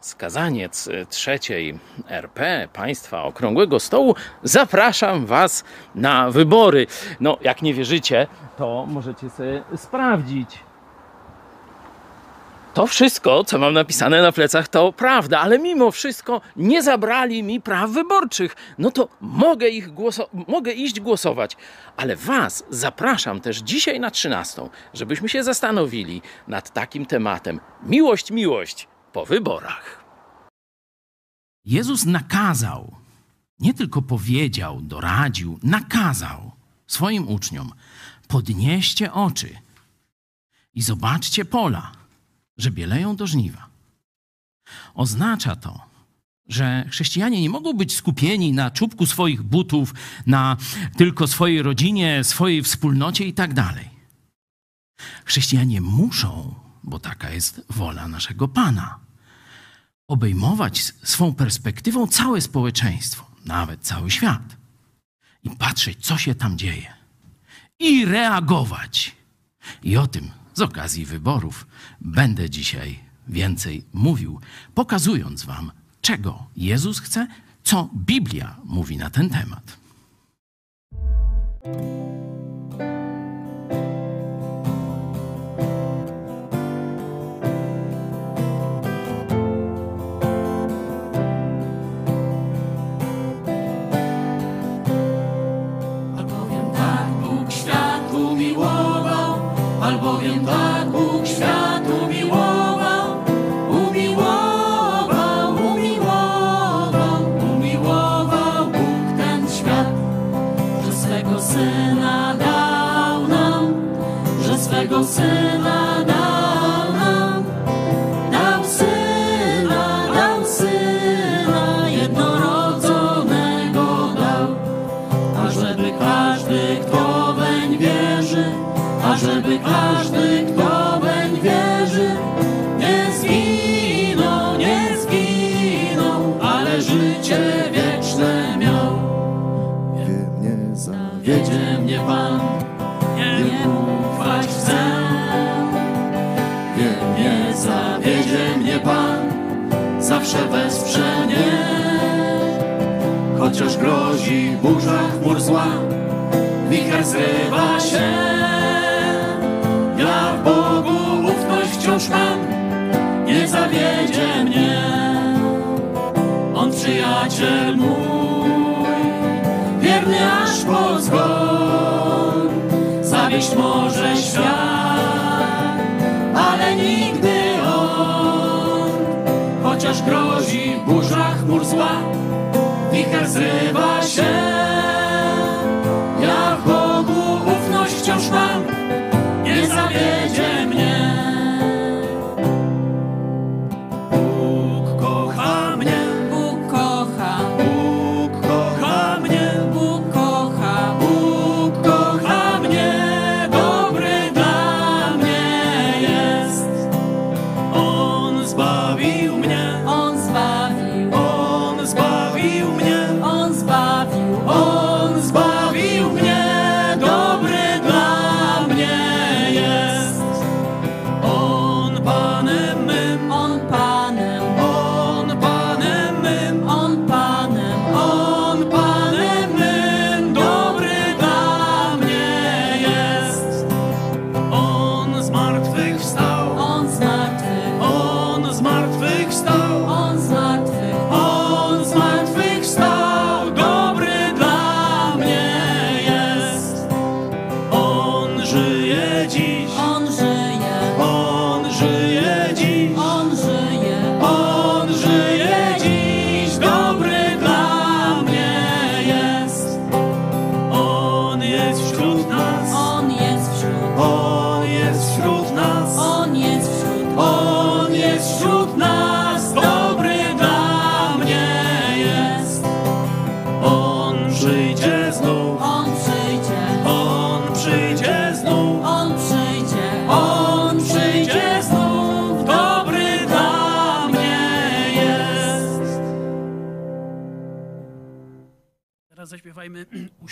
skazaniec trzeciej RP, państwa okrągłego stołu, zapraszam Was na wybory. No, jak nie wierzycie, to możecie sobie sprawdzić. To wszystko, co mam napisane na plecach, to prawda, ale mimo wszystko nie zabrali mi praw wyborczych. No to mogę, ich mogę iść głosować. Ale Was zapraszam też dzisiaj na 13, żebyśmy się zastanowili nad takim tematem. Miłość, miłość po wyborach. Jezus nakazał, nie tylko powiedział, doradził, nakazał swoim uczniom: podnieście oczy i zobaczcie pola, że bieleją do żniwa. Oznacza to, że chrześcijanie nie mogą być skupieni na czubku swoich butów, na tylko swojej rodzinie, swojej wspólnocie i tak dalej. Chrześcijanie muszą, bo taka jest wola naszego Pana, obejmować swą perspektywą całe społeczeństwo, nawet cały świat i patrzeć, co się tam dzieje i reagować. I o tym z okazji wyborów będę dzisiaj więcej mówił, pokazując Wam, czego Jezus chce, co Biblia mówi na ten temat. Albowiem tak Bóg świat Nie zawiedzie mnie Pan, zawsze wesprze mnie. Chociaż grozi burza chmur zła, wicher zrywa się. Ja w Bogu ufność wciąż mam, nie zawiedzie mnie. On przyjaciel mój, wierny aż po zgon. Zawieść może świat, Chociaż grozi burza chmur zła, wicher zrywa się. Ja w Bogu ufność wciąż mam, nie zawiedzie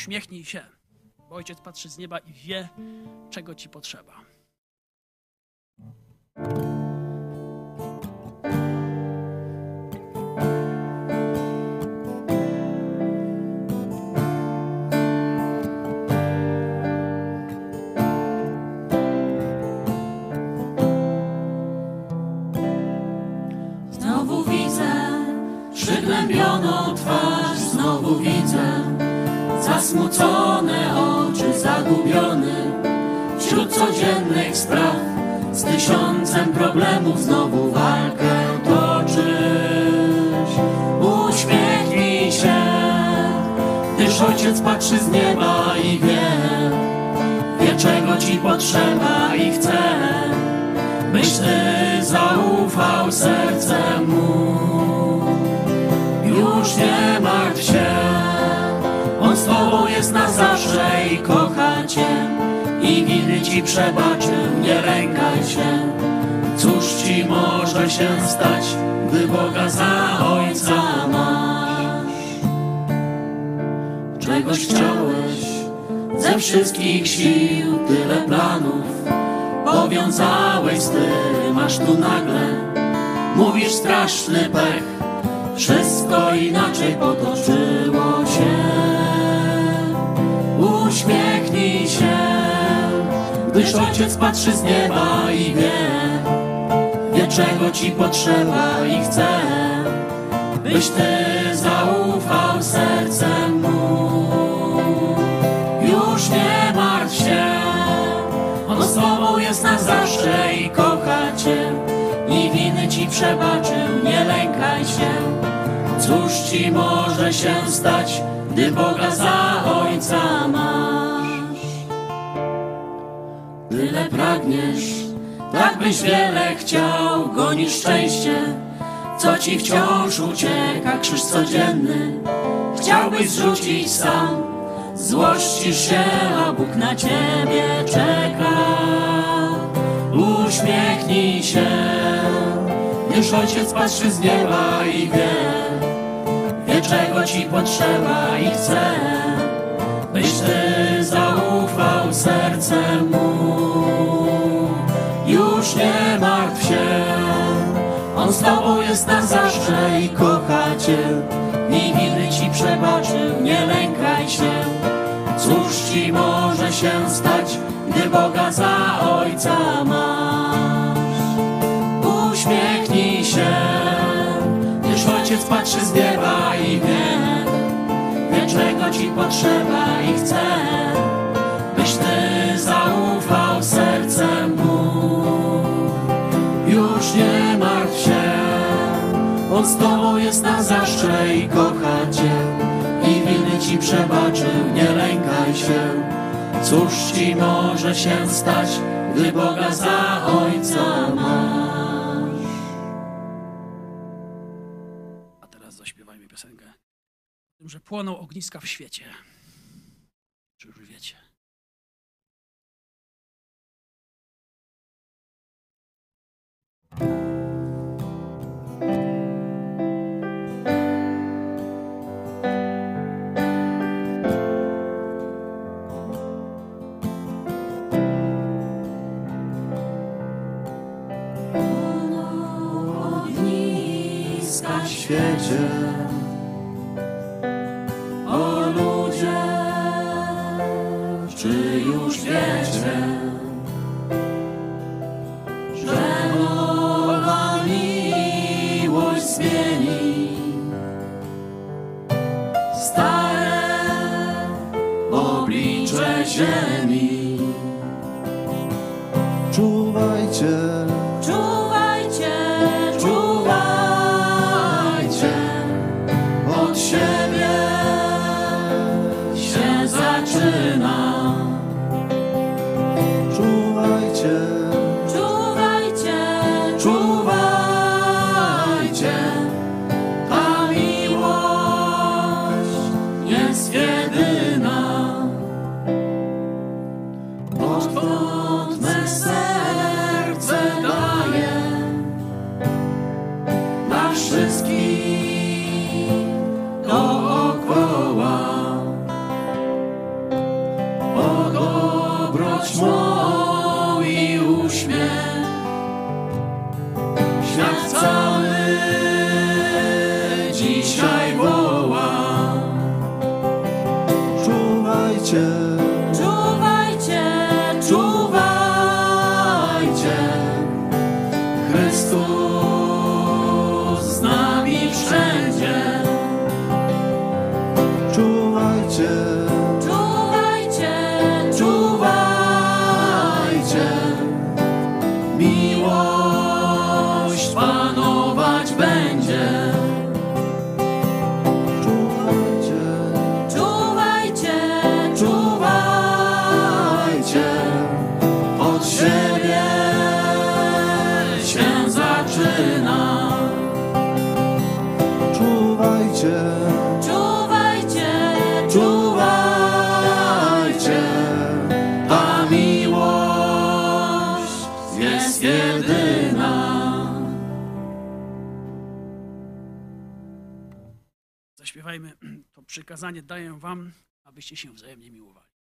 uśmiechnij się, bo ojciec patrzy z nieba i wie, czego ci potrzeba. Znowu widzę przygnębioną twarz, znowu widzę zasmucone oczy, zagubiony wśród codziennych spraw. Z tysiącem problemów znowu walkę toczysz. Uśmiechnij się, gdyż ojciec patrzy z nieba i wie, wie czego ci potrzeba i chce, byś ty zaufał sercem mu. Już nie martw się, tobą jest na zawsze i kocha cię i winy ci przebaczył, nie lękaj się. Cóż ci może się stać, gdy Boga za ojca masz? Czegoś chciałeś ze wszystkich sił, tyle planów powiązałeś z tym, aż tu nagle mówisz straszny pech. Wszystko inaczej potoczyło się. Uśmiechnij się, gdyż ojciec patrzy z nieba i wie, wie czego ci potrzeba i chce, byś ty zaufał sercem mu. Już nie martw się, on z tobą jest na zawsze i kocha cię i winy ci przebaczył, nie lękaj się. Cóż ci może się stać, gdy Boga za ojca masz? Tyle pragniesz, tak byś wiele chciał, gonisz szczęście, co ci wciąż ucieka, krzyż codzienny. Chciałbyś zrzucić sam, złościsz się, a Bóg na ciebie czeka. Uśmiechnij się, gdyż ojciec patrzy z nieba i wie, czego ci potrzeba i chce, byś ty zaufał sercem mu. Już nie martw się, on z tobą jest na zawsze i kocha cię winy ci przebaczył, nie lękaj się. Cóż ci może się stać, gdy Boga za ojca masz? Ojciec patrzy z nieba i wie, wie czego ci potrzeba i chce, byś ty zaufał sercem mu. Już nie martw się, on z tobą jest na zawsze i kocha cię i winy ci przebaczył, nie lękaj się. Cóż ci może się stać, gdy Boga za ojca masz? Że płoną ogniska w świecie. Czy już wiecie? Świecie, o ludzie, czy już wiecie, że nowa miłość zmieni stare oblicze ziemi. Przykazanie daję wam, abyście się wzajemnie miłowali.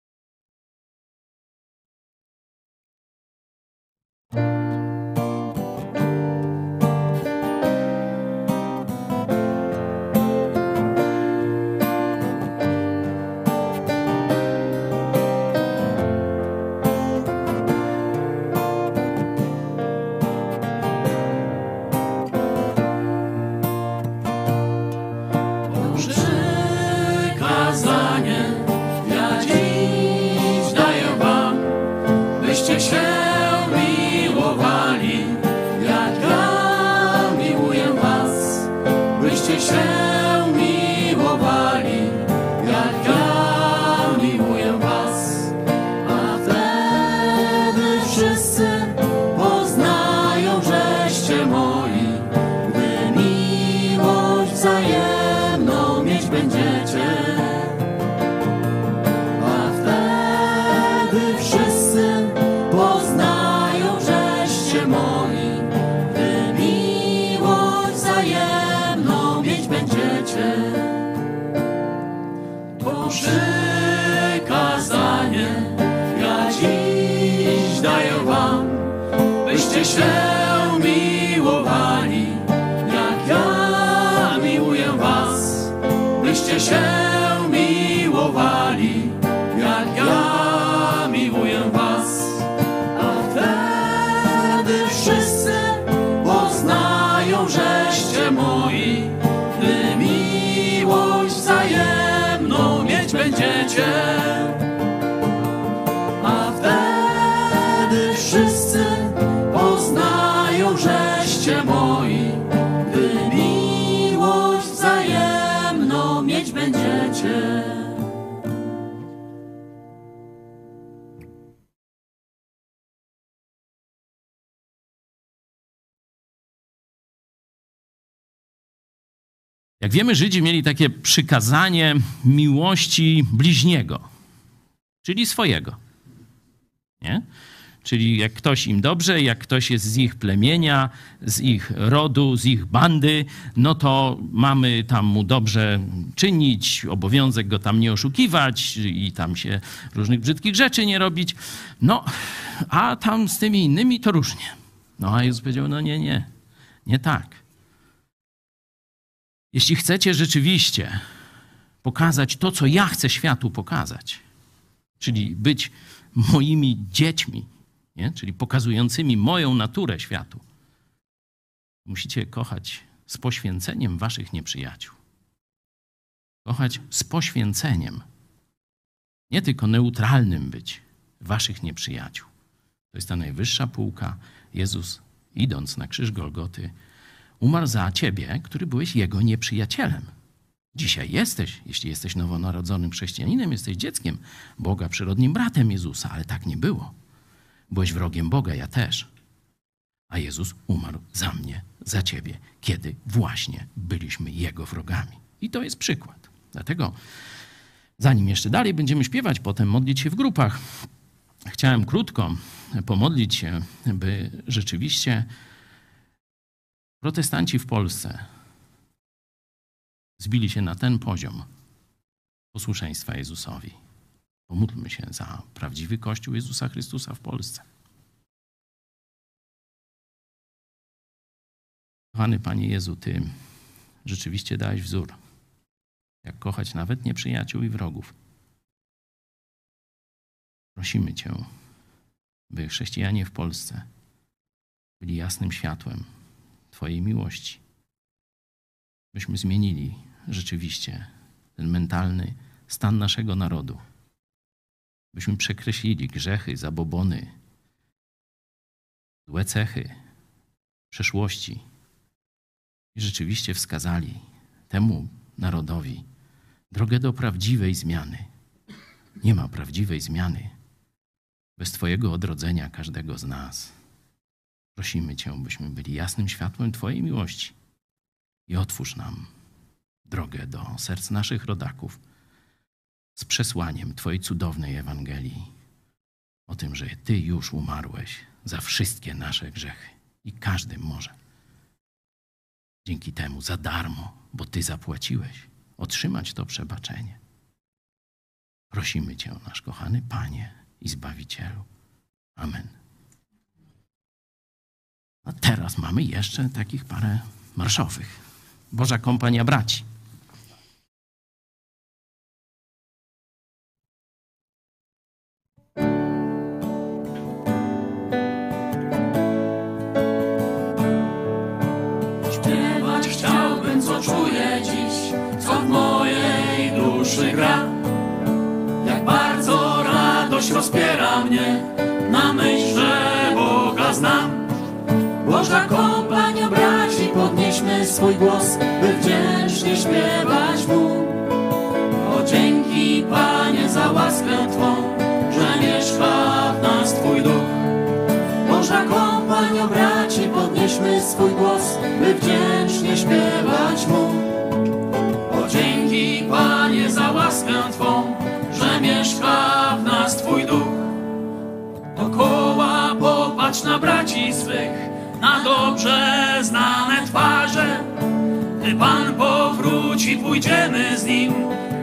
Jak wiemy, Żydzi mieli takie przykazanie miłości bliźniego, czyli swojego. Nie? Czyli jak ktoś im dobrze, jak ktoś jest z ich plemienia, z ich rodu, z ich bandy, no to mamy tam mu dobrze czynić, obowiązek go tam nie oszukiwać i tam się różnych brzydkich rzeczy nie robić. No, a tam z tymi innymi to różnie. No a Jezus powiedział, no nie, nie, nie tak. Jeśli chcecie rzeczywiście pokazać to, co ja chcę światu pokazać, czyli być moimi dziećmi, nie? czyli pokazującymi moją naturę światu, musicie kochać z poświęceniem waszych nieprzyjaciół. Kochać z poświęceniem. Nie tylko neutralnym być waszych nieprzyjaciół. To jest ta najwyższa półka. Jezus, idąc na krzyż Golgoty, umarł za ciebie, który byłeś jego nieprzyjacielem. Dzisiaj jesteś, jeśli jesteś nowonarodzonym chrześcijaninem, jesteś dzieckiem Boga, przyrodnim bratem Jezusa, ale tak nie było. Byłeś wrogiem Boga, ja też. A Jezus umarł za mnie, za ciebie, kiedy właśnie byliśmy Jego wrogami. I to jest przykład. Dlatego, zanim jeszcze dalej będziemy śpiewać, potem modlić się w grupach, chciałem krótko pomodlić się, by rzeczywiście protestanci w Polsce zbili się na ten poziom posłuszeństwa Jezusowi. Pomódlmy się za prawdziwy Kościół Jezusa Chrystusa w Polsce. Kochany Panie Jezu, Ty rzeczywiście dałeś wzór, jak kochać nawet nieprzyjaciół i wrogów. Prosimy Cię, by chrześcijanie w Polsce byli jasnym światłem Twojej miłości. Byśmy zmienili rzeczywiście ten mentalny stan naszego narodu. Byśmy przekreślili grzechy, zabobony, złe cechy przeszłości i rzeczywiście wskazali temu narodowi drogę do prawdziwej zmiany. Nie ma prawdziwej zmiany bez Twojego odrodzenia każdego z nas. Prosimy Cię, byśmy byli jasnym światłem Twojej miłości i otwórz nam drogę do serc naszych rodaków z przesłaniem Twojej cudownej Ewangelii o tym, że Ty już umarłeś za wszystkie nasze grzechy i każdy może dzięki temu za darmo, bo Ty zapłaciłeś, otrzymać to przebaczenie. Prosimy Cię, nasz kochany Panie i Zbawicielu. Amen. A teraz mamy jeszcze takich parę marszowych. Boża Kompania Braci. Śpiewać chciałbym, co czuję dziś, co w mojej duszy gra. Jak bardzo radość rozpiera mnie na myśl, że Boga znam. Boża kompania braci, podnieśmy swój głos, by wdzięcznie śpiewać Mu. O dzięki Panie za łaskę Twą, że mieszka w nas Twój duch. Boża kompanio braci, podnieśmy swój głos, by wdzięcznie śpiewać Mu. O dzięki Panie za łaskę Twą, że mieszka w nas Twój duch. Dokoła popatrz na braci swych, na dobrze znane twarze. Gdy Pan powróci, pójdziemy z Nim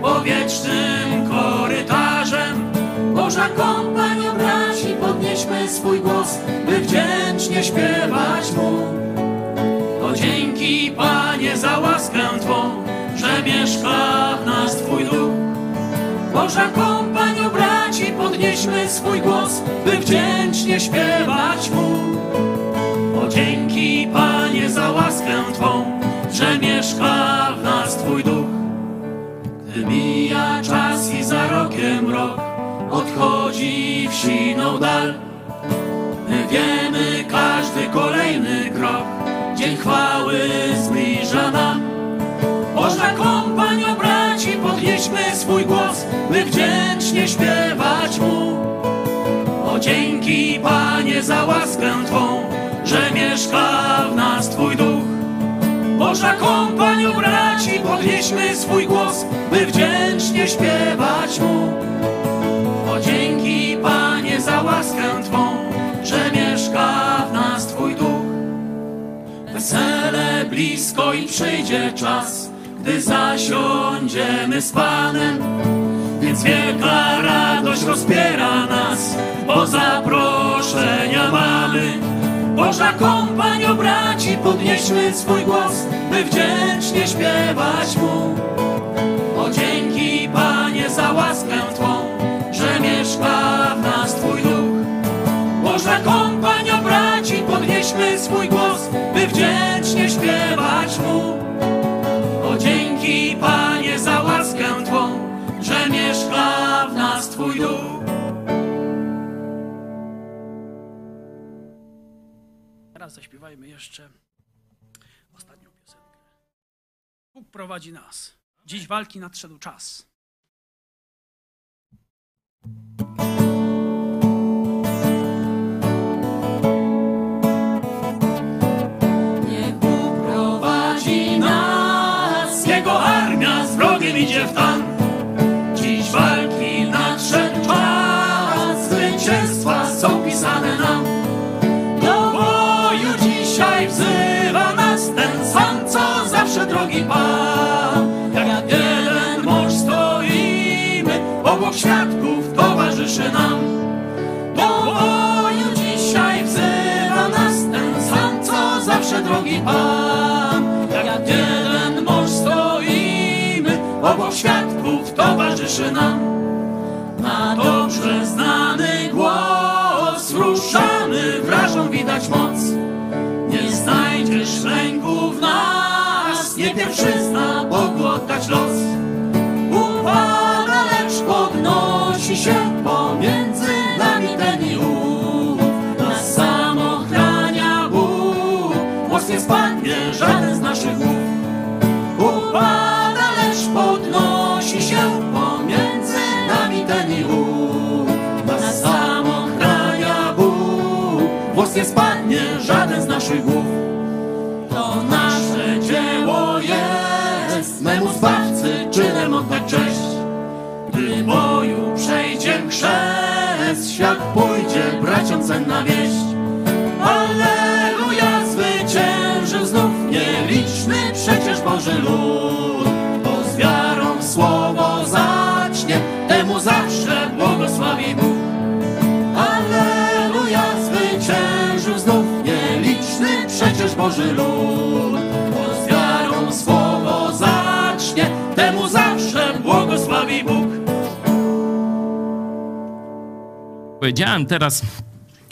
po wiecznym korytarzem. Boża kompanio braci, podnieśmy swój głos, by wdzięcznie śpiewać Mu. O dzięki Panie za łaskę Twą, że mieszka w nas Twój duch. Boża kompanio braci, podnieśmy swój głos, by wdzięcznie śpiewać Mu. Dzięki Panie za łaskę Twą, że mieszka w nas Twój duch. Gdy mija czas i za rokiem rok odchodzi w siną dal, my wiemy każdy kolejny krok, dzień chwały zbliża nam. Boża kompanio braci, podnieśmy swój głos, by wdzięcznie śpiewać Mu. O dzięki Panie za łaskę Twą, mieszka w nas Twój duch. Boża kompanio braci, podnieśmy swój głos, by wdzięcznie śpiewać Mu. O dzięki Panie za łaskę Twą, że mieszka w nas Twój duch. Wesele blisko i przyjdzie czas, gdy zasiądziemy z Panem. Więc wielka radość rozpiera nas, bo zaproszenia mamy. Boża kompanio braci, podnieśmy swój głos, by wdzięcznie śpiewać Mu. O dzięki Panie za łaskę Twą, że mieszka w nas Twój duch. Boża kompanio braci, podnieśmy swój głos, by wdzięcznie śpiewać Mu. Zaśpiewajmy jeszcze ostatnią piosenkę. Bóg prowadzi nas. Dziś walki nadszedł czas. Niech prowadzi nas, Jego armia z wrogiem idzie w tam. Świadków towarzyszy nam. Do boju dzisiaj wzywa nas ten sam, co zawsze drogi Pan. Jak jeden mąż stoimy, obok świadków towarzyszy nam. Na dobrze znany głos ruszamy, wrażą widać moc. Nie znajdziesz lęku w nas, nie pierwszy zna Bogu oddać los. Chrzest, świat pójdzie braciom cenna wieść. Alleluja, zwyciężył znów nieliczny przecież Boży lud. Bo z wiarą w słowo zacznie, temu zawsze błogosławi Bóg. Alleluja, zwyciężył znów nieliczny przecież Boży lud. Bo z wiarą w słowo zacznie, temu zawsze błogosławi Bóg. Powiedziałem teraz,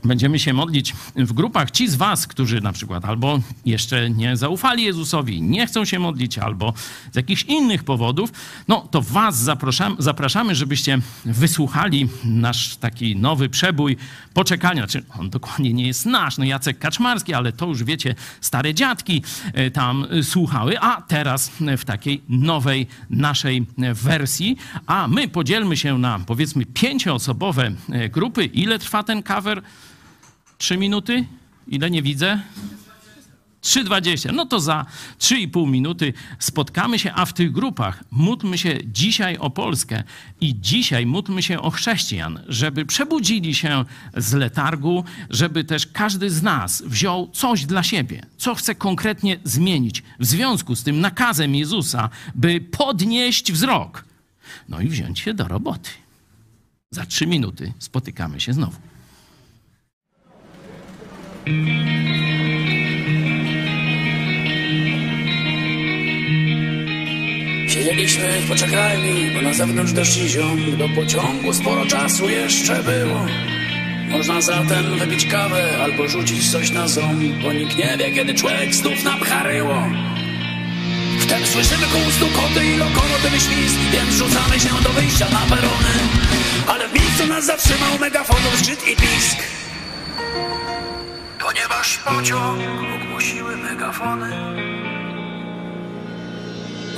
będziemy się modlić w grupach. Ci z Was, którzy na przykład albo jeszcze nie zaufali Jezusowi, nie chcą się modlić, albo z jakichś innych powodów, no to Was zapraszamy, zapraszamy żebyście wysłuchali nasz taki nowy przebój poczekania. Czy on dokładnie nie jest nasz, no Jacek Kaczmarski, ale to już wiecie, stare dziadki e, tam e, słuchały, a teraz w takiej nowej naszej e, wersji. A my podzielmy się na powiedzmy pięcioosobowe e, grupy. Ile trwa ten cover? Trzy minuty? Ile nie widzę? 3,20. No to za 3,5 minuty spotkamy się, a w tych grupach módlmy się dzisiaj o Polskę i dzisiaj módlmy się o chrześcijan, żeby przebudzili się z letargu, żeby też każdy z nas wziął coś dla siebie, co chce konkretnie zmienić w związku z tym nakazem Jezusa, by podnieść wzrok. No i wziąć się do roboty. Za 3 minuty spotykamy się znowu. Siedzieliśmy w poczekalni, bo na zewnątrz deszcz ziąg Do pociągu sporo czasu jeszcze było. Można zatem wypić kawę albo rzucić coś na ząb Bo nikt nie wie, kiedy człowiek znów napcha ryło Wtem słyszymy koło stukoty i lokomotywy świst Więc rzucamy się do wyjścia na perony. Ale w miejscu nas zatrzymał megafonów zgrzyt i pisk Ponieważ pociąg ogłosiły megafony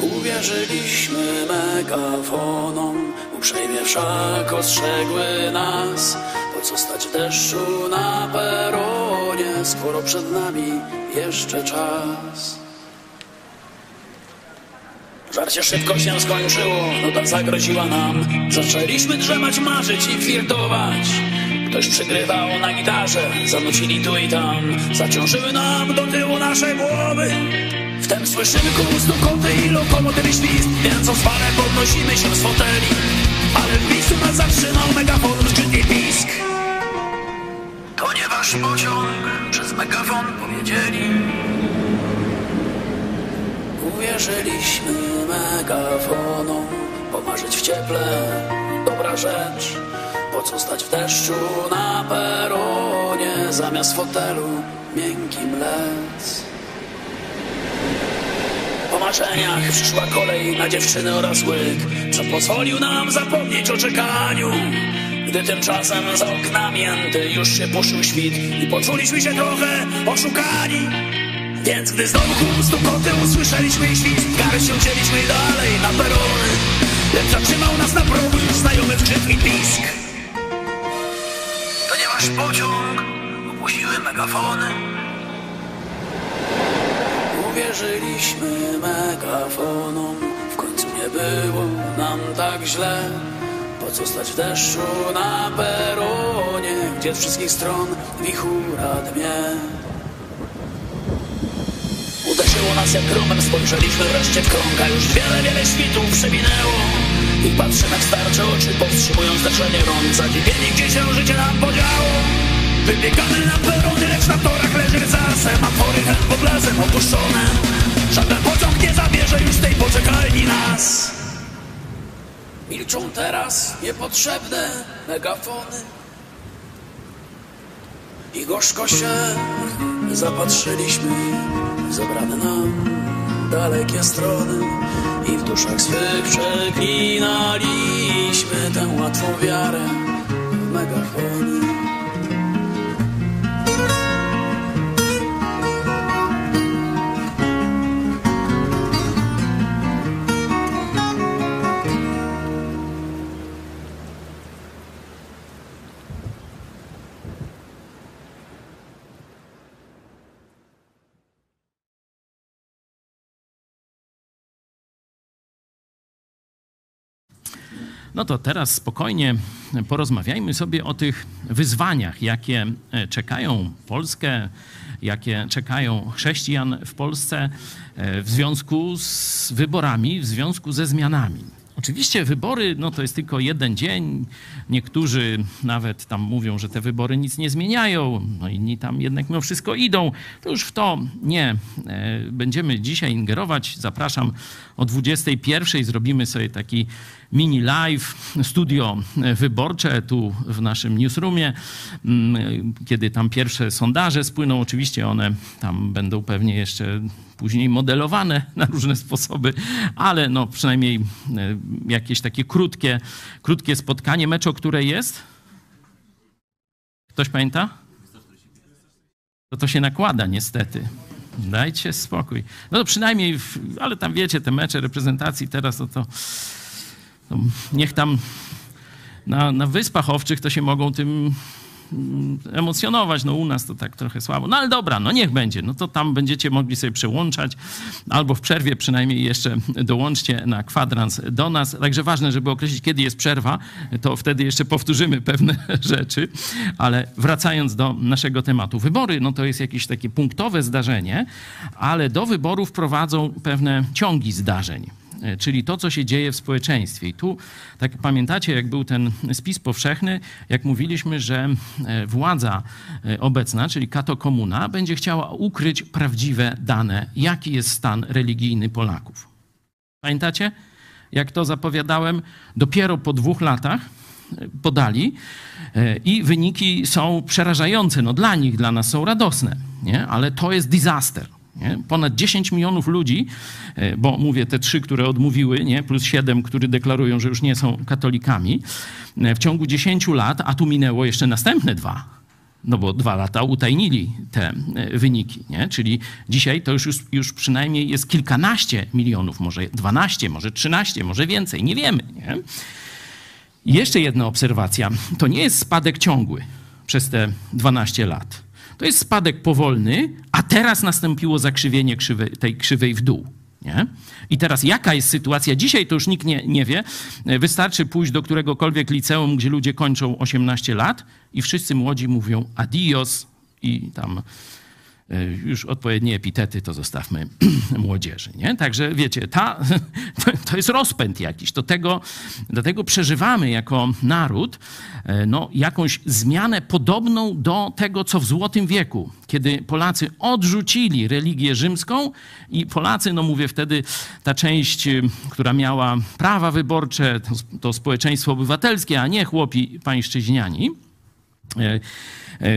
Uwierzyliśmy megafonom, uprzejmie wszak ostrzegły nas. Po co stać w deszczu na peronie, skoro przed nami jeszcze czas? Żarcie szybko się skończyło, nuda zagroziła nam. Zaczęliśmy drzemać, marzyć i flirtować. Ktoś przygrywał na gitarze, zanucili tu i tam. Zaciążyły nam do tyłu nasze głowy. Wtem słyszymy koło stukoty i lokomotywy świst. Więc oswale podnosimy się z foteli. Ale w miejscu nas zatrzymał megafon i pisk. Ponieważ pociąg przez megafon powiedzieli Uwierzyliśmy megafonom Pomarzyć w cieple, dobra rzecz Po co stać w deszczu na peronie Zamiast fotelu miękkim lec po marzeniach przyszła kolej na dziewczyny oraz łyk, co pozwolił nam zapomnieć o czekaniu. Gdy tymczasem za oknami enty już się puszył świt i poczuliśmy się trochę oszukani. Więc gdy znowu chłop stukoty usłyszeliśmy świst, garść się wzięliśmy dalej na perony. Lecz zatrzymał nas na progu znajomy wkrzyk i pisk. Ponieważ pociąg ogłosiły megafony, Uwierzyliśmy megafonom, w końcu nie było nam tak źle. Po co stać w deszczu na peronie, gdzie z wszystkich stron wichura dmie? Uderzyło nas jak gromem, spojrzeliśmy wreszcie w krąg, a już wiele, wiele świtów przewinęło. I patrzymy w starcze oczy, powstrzymując zdarzenie rąk, zadziwieni gdzie się życie nam podziało. Wybiegamy na perony, lecz na torach leży rycersem Otwory ten pod lasem opuszczone. Żaden pociąg nie zabierze już tej poczekalni nas. Milczą teraz niepotrzebne megafony. I gorzko się zapatrzyliśmy Zabrane nam dalekie strony. I w duszach swych przeklinaliśmy Tę łatwą wiarę w megafony No to teraz spokojnie porozmawiajmy sobie o tych wyzwaniach, jakie e, czekają Polskę, jakie czekają chrześcijan w Polsce e, w związku z wyborami, w związku ze zmianami. Oczywiście wybory no to jest tylko jeden dzień. Niektórzy nawet tam mówią, że te wybory nic nie zmieniają, no inni tam jednak mimo wszystko idą. To już w to nie e, będziemy dzisiaj ingerować. Zapraszam o 21 zrobimy sobie taki mini live, studio wyborcze tu w naszym newsroomie, mm, kiedy tam pierwsze sondaże spłyną. Oczywiście one tam będą pewnie jeszcze później modelowane na różne sposoby, ale no przynajmniej e, jakieś takie krótkie, krótkie spotkanie. Mecz, o której jest? Ktoś pamięta? To to się nakłada niestety. Dajcie spokój. No to przynajmniej, ale tam wiecie, te mecze reprezentacji teraz, to, to, to niech tam na, na Wyspach Owczych to się mogą tym mm, emocjonować. No u nas to tak trochę słabo. No ale dobra, no niech będzie. No to tam będziecie mogli sobie przełączać albo w przerwie przynajmniej jeszcze dołączcie na kwadrans do nas. Także ważne, żeby określić, kiedy jest przerwa, to wtedy jeszcze powtórzymy pewne rzeczy. Ale wracając do naszego tematu. Wybory, no to jest jakieś takie punktowe zdarzenie, ale do wyborów prowadzą pewne ciągi zdarzeń. E, czyli to, co się dzieje w społeczeństwie. I tu, tak pamiętacie, jak był ten spis powszechny, jak mówiliśmy, że e, władza e, obecna, czyli katokomuna, będzie chciała ukryć prawdziwe dane, jaki jest stan religijny Polaków. Pamiętacie, jak to zapowiadałem? Dopiero po dwóch latach podali i wyniki są przerażające. No dla nich, dla nas są radosne, nie? ale to jest disaster. Nie? Ponad 10 milionów ludzi, e, bo mówię te trzy, które odmówiły, nie? plus 7, które deklarują, że już nie są katolikami, e, w ciągu 10 lat, a tu minęło jeszcze następne dwa, no bo dwa lata utajnili te e, wyniki, nie? czyli dzisiaj to już, już przynajmniej jest kilkanaście milionów, może 12, może 13, może więcej, nie wiemy. Nie? Jeszcze jedna obserwacja, to nie jest spadek ciągły przez te 12 lat to jest spadek powolny, a teraz nastąpiło zakrzywienie krzywej, tej krzywej w dół. Nie? I teraz jaka jest sytuacja? Dzisiaj to już nikt nie, nie wie. Wystarczy pójść do któregokolwiek liceum, gdzie ludzie kończą 18 lat i wszyscy młodzi mówią adios i tam już odpowiednie epitety to zostawmy młodzieży. Nie? Także wiecie, ta, to jest rozpęd jakiś. Do tego, przeżywamy jako naród e, no, jakąś zmianę podobną do tego, co w Złotym Wieku, kiedy Polacy odrzucili religię rzymską i Polacy, no mówię wtedy, ta część, e, która miała prawa wyborcze, to, to społeczeństwo obywatelskie, a nie chłopi pańszczyźniani,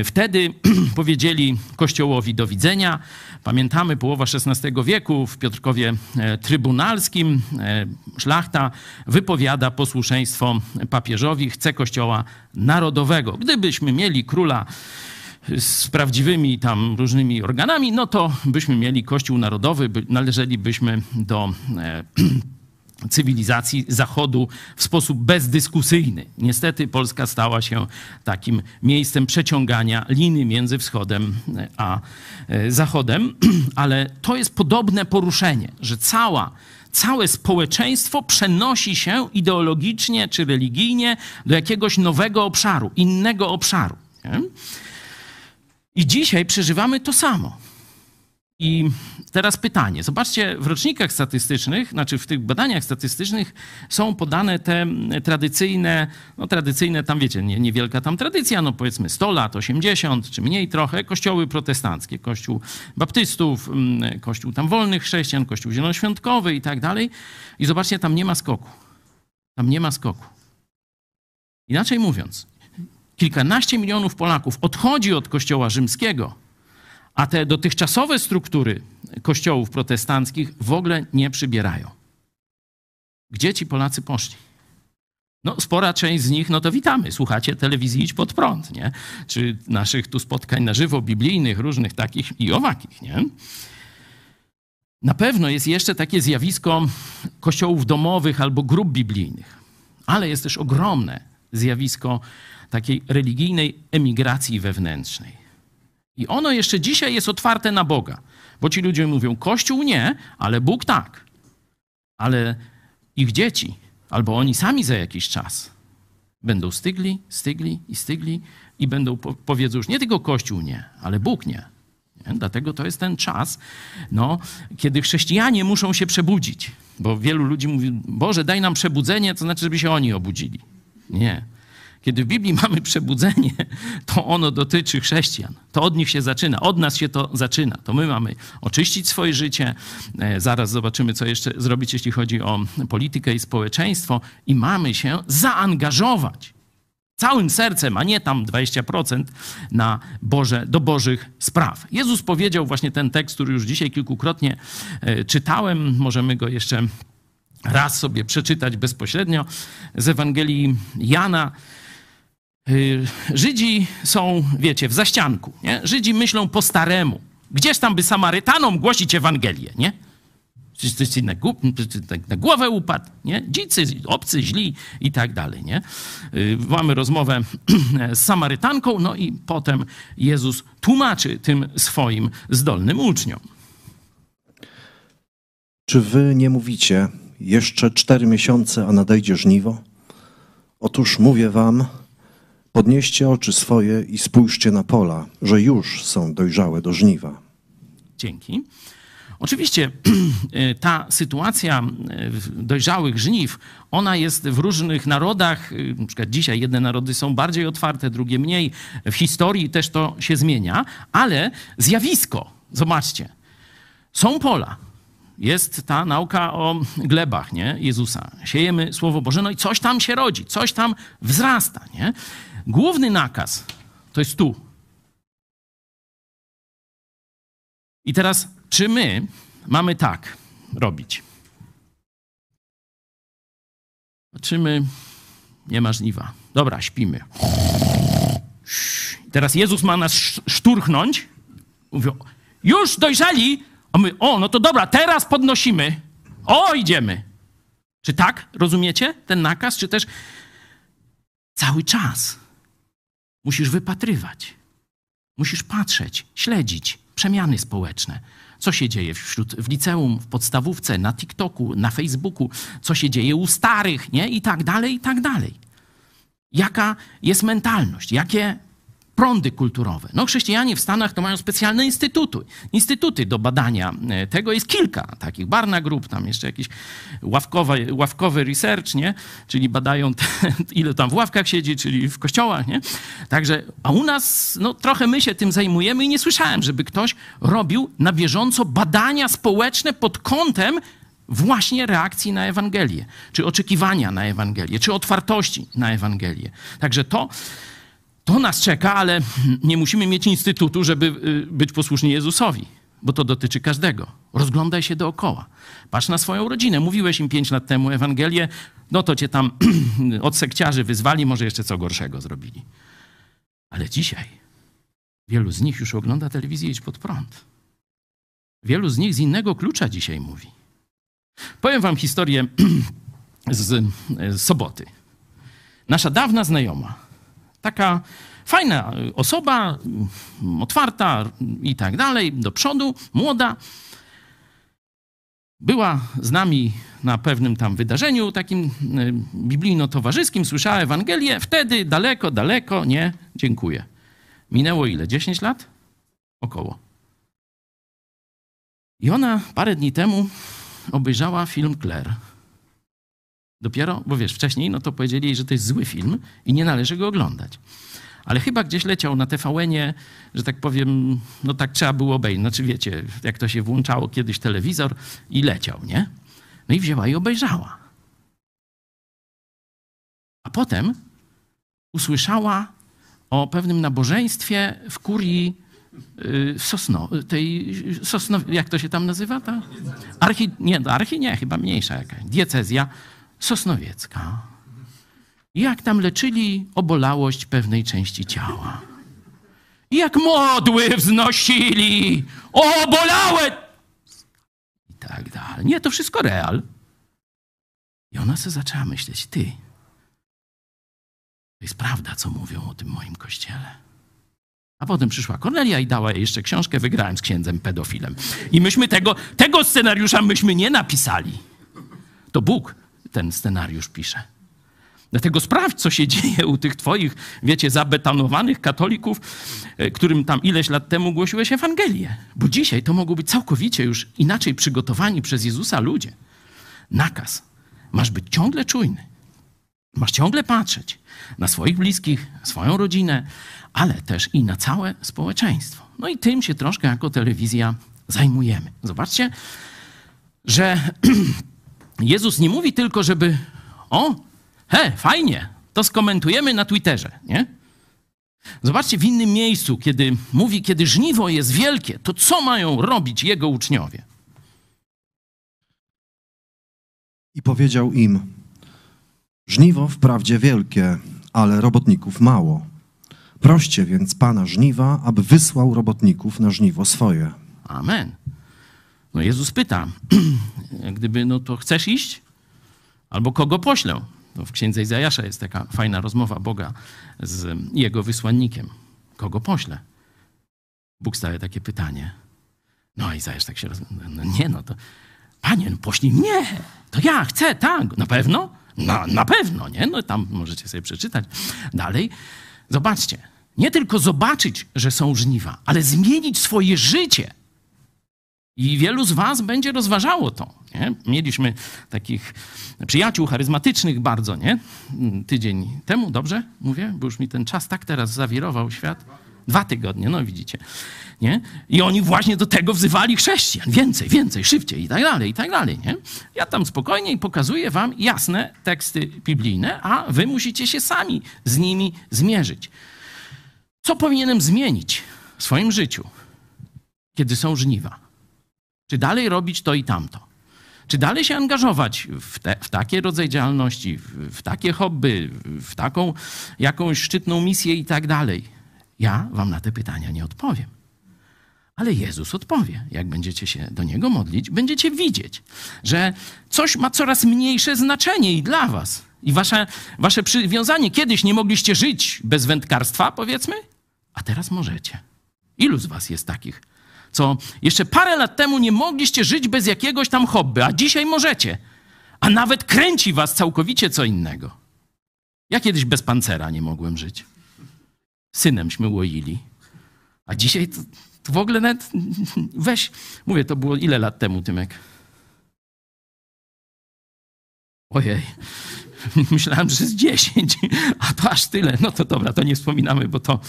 wtedy powiedzieli Kościołowi do widzenia. Pamiętamy połowa XVI wieku w Piotrkowie e, Trybunalskim e, szlachta wypowiada posłuszeństwo papieżowi, chce Kościoła Narodowego. Gdybyśmy mieli króla z prawdziwymi tam różnymi organami, no to byśmy mieli Kościół Narodowy, należelibyśmy do cywilizacji Zachodu w sposób bezdyskusyjny. Niestety Polska stała się takim miejscem przeciągania liny między wschodem a e, zachodem, ale to jest podobne poruszenie, że cała całe społeczeństwo przenosi się ideologicznie czy religijnie do jakiegoś nowego obszaru, innego obszaru. Nie? I dzisiaj przeżywamy to samo. I teraz pytanie. Zobaczcie, w rocznikach statystycznych, znaczy w tych badaniach statystycznych są podane te tradycyjne, no tradycyjne, tam wiecie, nie, niewielka tam tradycja, no powiedzmy 100 lat, 80 czy mniej trochę, kościoły protestanckie, kościół baptystów, mm, kościół tam wolnych chrześcijan, kościół zielonoświątkowy i tak dalej. I zobaczcie, tam nie ma skoku. Tam nie ma skoku. Inaczej mówiąc, kilkanaście milionów Polaków odchodzi od kościoła rzymskiego, a te dotychczasowe struktury kościołów protestanckich w ogóle nie przybierają. Gdzie ci Polacy poszli? No, spora część z nich, no to witamy, słuchacie telewizji Idź Pod Prąd, nie? Czy naszych tu spotkań na żywo, biblijnych, różnych takich i owakich, nie? Na pewno jest jeszcze takie zjawisko kościołów domowych albo grup biblijnych, ale jest też ogromne zjawisko takiej religijnej emigracji wewnętrznej. I ono jeszcze dzisiaj jest otwarte na Boga, bo ci ludzie mówią: Kościół nie, ale Bóg tak. Ale ich dzieci albo oni sami za jakiś czas będą stygli, stygli i stygli i będą po, powiedzą już nie tylko Kościół nie, ale Bóg nie. nie. Dlatego to jest ten czas, no, kiedy chrześcijanie muszą się przebudzić. Bo wielu ludzi mówi, Boże, daj nam przebudzenie, to znaczy, żeby się oni obudzili. Nie. Kiedy w Biblii mamy przebudzenie, to ono dotyczy chrześcijan. To od nich się zaczyna, od nas się to zaczyna. To my mamy oczyścić swoje życie. E, Zaraz zobaczymy, co jeszcze zrobić, jeśli chodzi o politykę i społeczeństwo. I mamy się zaangażować całym sercem, a nie tam 20% na Boże, do Bożych spraw. Jezus powiedział właśnie ten tekst, który już dzisiaj kilkukrotnie e, czytałem. Możemy go jeszcze raz sobie przeczytać bezpośrednio z Ewangelii Jana. Y, Żydzi są, wiecie, w zaścianku. Nie? Żydzi myślą po staremu. Gdzież tam by Samarytanom głosić Ewangelię, nie? Przecież to na, na głowę upadł, nie? Dzicy, obcy, źli i tak dalej, nie? Y, Mamy rozmowę z Samarytanką, no i potem Jezus tłumaczy tym swoim zdolnym uczniom. Czy wy nie mówicie, jeszcze cztery miesiące, a nadejdzie żniwo? Otóż mówię wam, podnieście oczy swoje i spójrzcie na pola, że już są dojrzałe do żniwa. Dzięki. Oczywiście y, ta sytuacja y, dojrzałych żniw, ona jest w różnych narodach, y, na przykład dzisiaj jedne narody są bardziej otwarte, drugie mniej. W historii też to się zmienia, ale zjawisko, zobaczcie, są pola. Jest ta nauka o glebach, nie? Jezusa. Siejemy Słowo Boże, no i coś tam się rodzi, coś tam wzrasta, nie? Główny nakaz to jest tu, I teraz, czy my mamy tak robić? Patrzymy, nie ma żniwa. Dobra, śpimy. Teraz Jezus ma nas sz- szturchnąć. Mówią, już dojrzeli. A my, o, no to dobra, teraz podnosimy. O, idziemy. Czy tak rozumiecie ten nakaz? Czy też cały czas musisz wypatrywać? Musisz patrzeć, śledzić przemiany społeczne. Co się dzieje wśród, w liceum, w podstawówce, na TikToku, na Facebooku, co się dzieje u starych, nie? I tak dalej, i tak dalej. Jaka jest mentalność, jakie prądy kulturowe. No chrześcijanie w Stanach to mają specjalne instytuty. Instytuty do badania e, tego jest kilka takich. Barna Group, tam jeszcze jakiś ławkowy, ławkowy research, nie? Czyli badają te, ile tam w ławkach siedzi, czyli w kościołach, nie? Także, a u nas, no trochę my się tym zajmujemy i nie słyszałem, żeby ktoś robił na bieżąco badania społeczne pod kątem właśnie reakcji na Ewangelię, czy oczekiwania na Ewangelię, czy otwartości na Ewangelię. Także to, to nas czeka, ale nie musimy mieć instytutu, żeby y, być posłuszni Jezusowi, bo to dotyczy każdego. Rozglądaj się dookoła. Patrz na swoją rodzinę. Mówiłeś im pięć lat temu Ewangelię, no to cię tam od sekciarzy wyzwali, może jeszcze co gorszego zrobili. Ale dzisiaj wielu z nich już ogląda telewizję Idź pod prąd. Wielu z nich z innego klucza dzisiaj mówi. Powiem wam historię z, z soboty. Nasza dawna znajoma, taka fajna osoba, otwarta i tak dalej, do przodu, młoda, była z nami na pewnym tam wydarzeniu takim y, biblijno-towarzyskim, słyszała Ewangelię, wtedy daleko, daleko, nie, dziękuję. Minęło ile? 10 lat? Około. I ona parę dni temu obejrzała film Claire. Dopiero, bo wiesz, wcześniej no to powiedzieli że to jest zły film i nie należy go oglądać. Ale chyba gdzieś leciał na TVN-ie, że tak powiem, no tak trzeba było obejrzeć. Znaczy wiecie, jak to się włączało kiedyś telewizor i leciał, nie? No i wzięła i obejrzała. A potem usłyszała o pewnym nabożeństwie w kurii y, Sosno, tej Sosno, jak to się tam nazywa? Ta? Archi, nie, archi nie, chyba mniejsza jakaś. Diecezja sosnowiecka. Jak tam leczyli obolałość pewnej części ciała. Jak modły wznosili, obolałe! I tak dalej. Nie, to wszystko real. I ona sobie zaczęła myśleć, ty, to jest prawda, co mówią o tym moim kościele. A potem przyszła Kornelia i dała jej jeszcze książkę, wygrałem z księdzem pedofilem. I myśmy tego, tego scenariusza myśmy nie napisali. To Bóg ten scenariusz pisze. Dlatego sprawdź, co się dzieje u tych twoich, wiecie, zabetanowanych katolików, e, którym tam ileś lat temu głosiłeś Ewangelię. Bo dzisiaj to mogą być całkowicie już inaczej przygotowani przez Jezusa ludzie. Nakaz. Masz być ciągle czujny. Masz ciągle patrzeć na swoich bliskich, swoją rodzinę, ale też i na całe społeczeństwo. No i tym się troszkę jako telewizja zajmujemy. Zobaczcie, że Jezus nie mówi tylko, żeby o, he, fajnie, to skomentujemy na Twitterze, nie? Zobaczcie w innym miejscu, kiedy mówi, kiedy żniwo jest wielkie, to co mają robić jego uczniowie? I powiedział im: Żniwo wprawdzie wielkie, ale robotników mało. Proście więc pana żniwa, aby wysłał robotników na żniwo swoje. Amen. No Jezus pyta, gdyby, no to chcesz iść? Albo kogo poślę? No w księdze Izajasza jest taka fajna rozmowa Boga z jego wysłannikiem. Kogo poślę? Bóg stawia takie pytanie. No a Izajasz tak się roz... No nie, no to Panie, no poślij mnie. To ja chcę, tak. Na pewno? Na, na pewno, nie? No tam możecie sobie przeczytać dalej. Zobaczcie. Nie tylko zobaczyć, że są żniwa, ale zmienić swoje życie. I wielu z Was będzie rozważało to. Nie? Mieliśmy takich przyjaciół charyzmatycznych bardzo, nie? Tydzień temu, dobrze mówię? Bo już mi ten czas tak teraz zawirował świat. Dwa tygodnie, no widzicie. Nie? I oni właśnie do tego wzywali chrześcijan. Więcej, więcej, szybciej i tak dalej, i tak dalej. Nie? Ja tam spokojnie pokazuję wam jasne teksty biblijne, a wy musicie się sami z nimi zmierzyć. Co powinienem zmienić w swoim życiu, kiedy są żniwa? Czy dalej robić to i tamto? Czy dalej się angażować w, te, w takie rodzaj działalności, w, w takie hobby, w taką jakąś szczytną misję i tak dalej? Ja wam na te pytania nie odpowiem. Ale Jezus odpowie. Jak będziecie się do Niego modlić, będziecie widzieć, że coś ma coraz mniejsze znaczenie i dla was. I wasze, wasze przywiązanie. Kiedyś nie mogliście żyć bez wędkarstwa, powiedzmy, a teraz możecie. Ilu z was jest takich, co jeszcze parę lat temu nie mogliście żyć bez jakiegoś tam hobby, a dzisiaj możecie. A nawet kręci was całkowicie co innego. Ja kiedyś bez pancera nie mogłem żyć. Synemśmy łoili. A dzisiaj to, to w ogóle nawet weź, mówię, to było ile lat temu, Tymek? Ojej, myślałem, że z 10, a to aż tyle. No to dobra, to nie wspominamy, bo to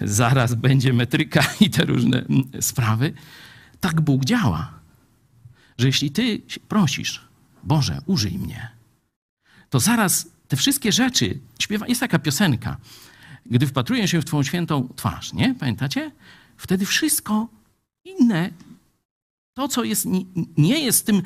zaraz będzie metryka i te różne sprawy. Tak Bóg działa, że jeśli ty prosisz, Boże, użyj mnie, to zaraz te wszystkie rzeczy, śpiewa, jest taka piosenka, gdy wpatruję się w Twoją świętą twarz, nie? Pamiętacie? Wtedy wszystko inne, to co jest, nie jest tym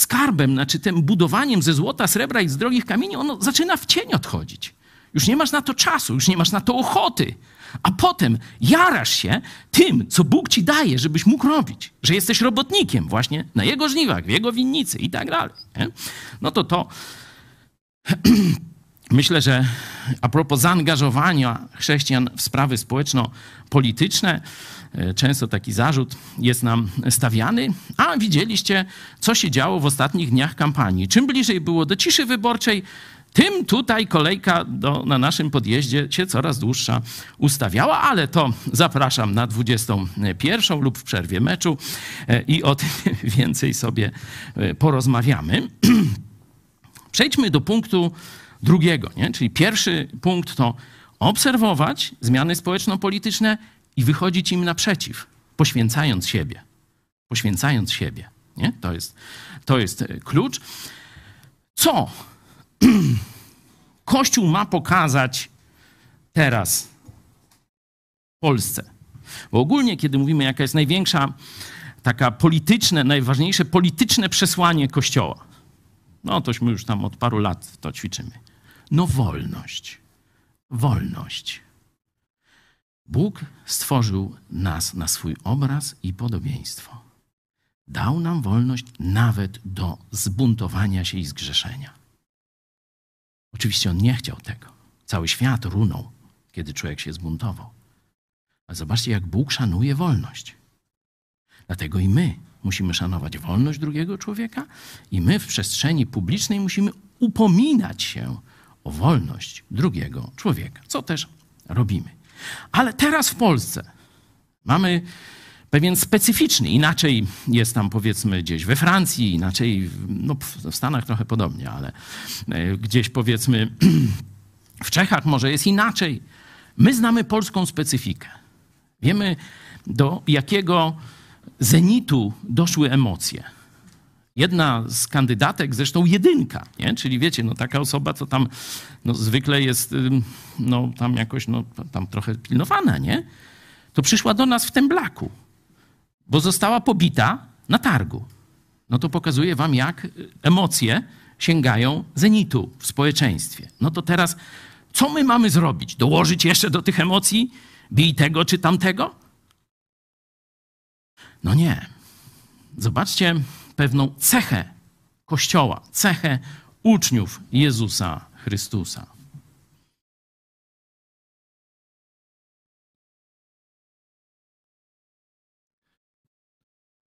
skarbem, znaczy tym budowaniem ze złota, srebra i z drogich kamieni, ono zaczyna w cień odchodzić. Już nie masz na to czasu, już nie masz na to ochoty. A potem jarasz się tym, co Bóg ci daje, żebyś mógł robić. Że jesteś robotnikiem właśnie na Jego żniwach, w Jego winnicy i tak dalej. Nie? No to to... Myślę, że a propos zaangażowania chrześcijan w sprawy społeczno-polityczne, często taki zarzut jest nam stawiany, a widzieliście, co się działo w ostatnich dniach kampanii. Czym bliżej było do ciszy wyborczej, tym tutaj kolejka do, na naszym podjeździe się coraz dłuższa ustawiała, ale to zapraszam na 21 lub w przerwie meczu i o tym więcej sobie porozmawiamy. Przejdźmy do punktu drugiego. Nie? Czyli pierwszy punkt to obserwować zmiany społeczno-polityczne i wychodzić im naprzeciw, poświęcając siebie. Poświęcając siebie. Nie? To, jest, to jest klucz. Co Kościół ma pokazać teraz Polsce? Bo ogólnie, kiedy mówimy, jaka jest największa, taka polityczne, najważniejsze polityczne przesłanie Kościoła, no tośmy już tam od paru lat to ćwiczymy. No wolność. Wolność. Bóg stworzył nas na swój obraz i podobieństwo. Dał nam wolność nawet do zbuntowania się i zgrzeszenia. Oczywiście on nie chciał tego. Cały świat runął, kiedy człowiek się zbuntował. Ale zobaczcie, jak Bóg szanuje wolność. Dlatego i my musimy szanować wolność drugiego człowieka i my w przestrzeni publicznej musimy upominać się o wolność drugiego człowieka, co też robimy. Ale teraz w Polsce mamy pewien specyficzny, inaczej jest tam powiedzmy gdzieś we Francji, inaczej no, w Stanach trochę podobnie, ale e, gdzieś powiedzmy w Czechach może jest inaczej. My znamy polską specyfikę. Wiemy, do jakiego zenitu doszły emocje. Jedna z kandydatek, zresztą jedynka, nie? czyli wiecie, no taka osoba, co tam no, zwykle jest no, tam jakoś no, tam trochę pilnowana, nie? to przyszła do nas w tym blaku, bo została pobita na targu. No to pokazuje wam, jak emocje sięgają zenitu w społeczeństwie. No to teraz, co my mamy zrobić? Dołożyć jeszcze do tych emocji? Bij tego czy tamtego? No nie. Zobaczcie pewną cechę Kościoła, cechę uczniów Jezusa Chrystusa.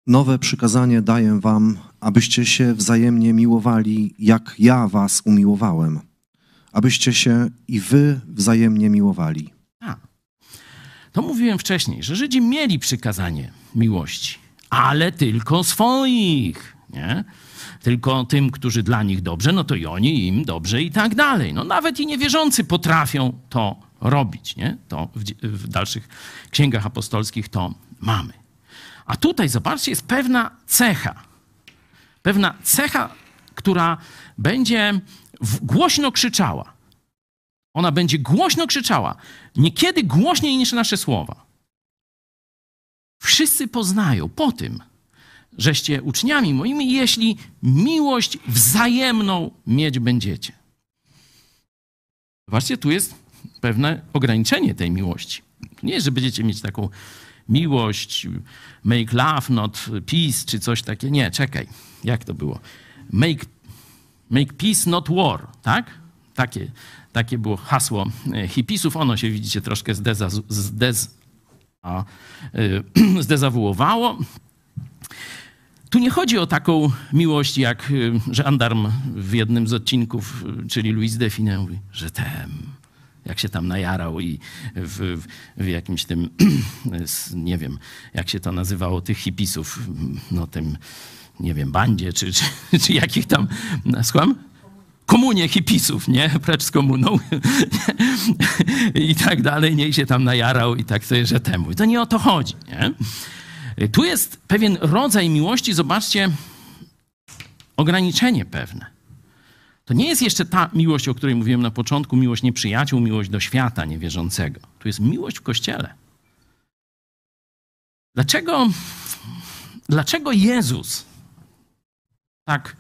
Nowe przykazanie daję wam, abyście się wzajemnie miłowali, jak ja was umiłowałem, abyście się i wy wzajemnie miłowali. A. To mówiłem wcześniej, że Żydzi mieli przykazanie miłości, ale tylko swoich, nie? Tylko tym, którzy dla nich dobrze, no to i oni im dobrze i tak dalej. No nawet i niewierzący potrafią to robić, nie? To w, w dalszych księgach apostolskich to mamy. A tutaj, zobaczcie, jest pewna cecha. Pewna cecha, która będzie głośno krzyczała. Ona będzie głośno krzyczała. Niekiedy głośniej niż nasze słowa. Wszyscy poznają po tym, żeście uczniami moimi, jeśli miłość wzajemną mieć będziecie. Zobaczcie, tu jest pewne ograniczenie tej miłości. Nie, że będziecie mieć taką miłość, make love, not peace, czy coś takiego. Nie, czekaj, jak to było? Make, make peace, not war, tak? Takie, takie było hasło hipisów. Ono się, widzicie, troszkę zdeza, zdez, a, y, zdezawuowało. Tu nie chodzi o taką miłość, jak żandarm w jednym z odcinków, czyli Louis Define mówi, że tem, jak się tam najarał i w, w, jakimś tym, nie wiem, jak się to nazywało, tych hipisów, no tym, nie wiem, bandzie, czy, czy, czy jakich tam, słucham? Komunie hipisów, nie? Precz z komuną. I tak dalej, niech się tam najarał i tak sobie, że temu. I to nie o to chodzi, nie? Tu jest pewien rodzaj miłości, zobaczcie, ograniczenie pewne. To nie jest jeszcze ta miłość, o której mówiłem na początku, miłość nieprzyjaciół, miłość do świata niewierzącego. Tu jest miłość w kościele. Dlaczego, dlaczego Jezus tak,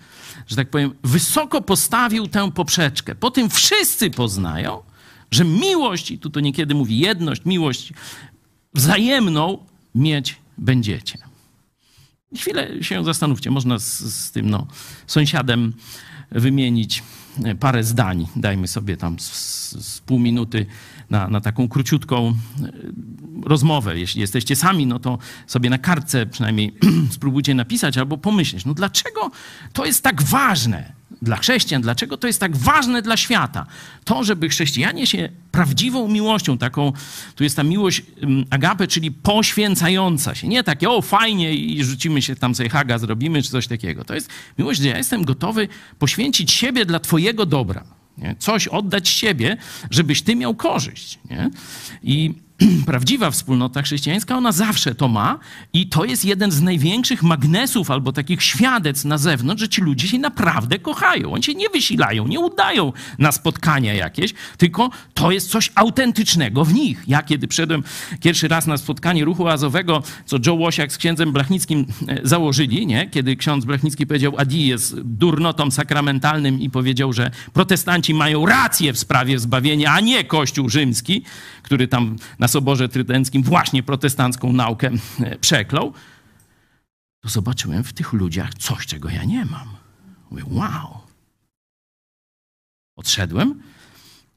że tak powiem, wysoko postawił tę poprzeczkę? Po tym wszyscy poznają, że miłość, i tu to niekiedy mówi jedność, miłość wzajemną mieć będziecie. Chwilę się zastanówcie, można z, z tym no, sąsiadem wymienić parę zdań. Dajmy sobie tam z, z pół minuty na, na, taką króciutką e, rozmowę. Jeśli jesteście sami, no to sobie na kartce przynajmniej spróbujcie napisać albo pomyśleć, no dlaczego to jest tak ważne? dla chrześcijan, dlaczego to jest tak ważne dla świata. To, żeby chrześcijanie się prawdziwą miłością, taką, tu jest ta miłość agape, czyli poświęcająca się. Nie takie, o fajnie i rzucimy się tam sobie haga, zrobimy, czy coś takiego. To jest miłość, że ja jestem gotowy poświęcić siebie dla twojego dobra. Nie? Coś oddać siebie, żebyś ty miał korzyść. Nie? I prawdziwa wspólnota chrześcijańska, ona zawsze to ma i to jest jeden z największych magnesów albo takich świadectw na zewnątrz, że ci ludzie się naprawdę kochają. Oni się nie wysilają, nie udają na spotkania jakieś, tylko to jest coś autentycznego w nich. Ja kiedy przyszedłem pierwszy raz na spotkanie ruchu azowego, co Joe Łosiak z księdzem Blachnickim e, założyli, nie? kiedy ksiądz Blachnicki powiedział, Adi jest durnotą sakramentalnym i powiedział, że protestanci mają rację w sprawie zbawienia, a nie Kościół rzymski, który tam na Soborze Trydenckim właśnie protestancką naukę e, przeklął, to zobaczyłem w tych ludziach coś, czego ja nie mam. Mówię, wow. Odszedłem.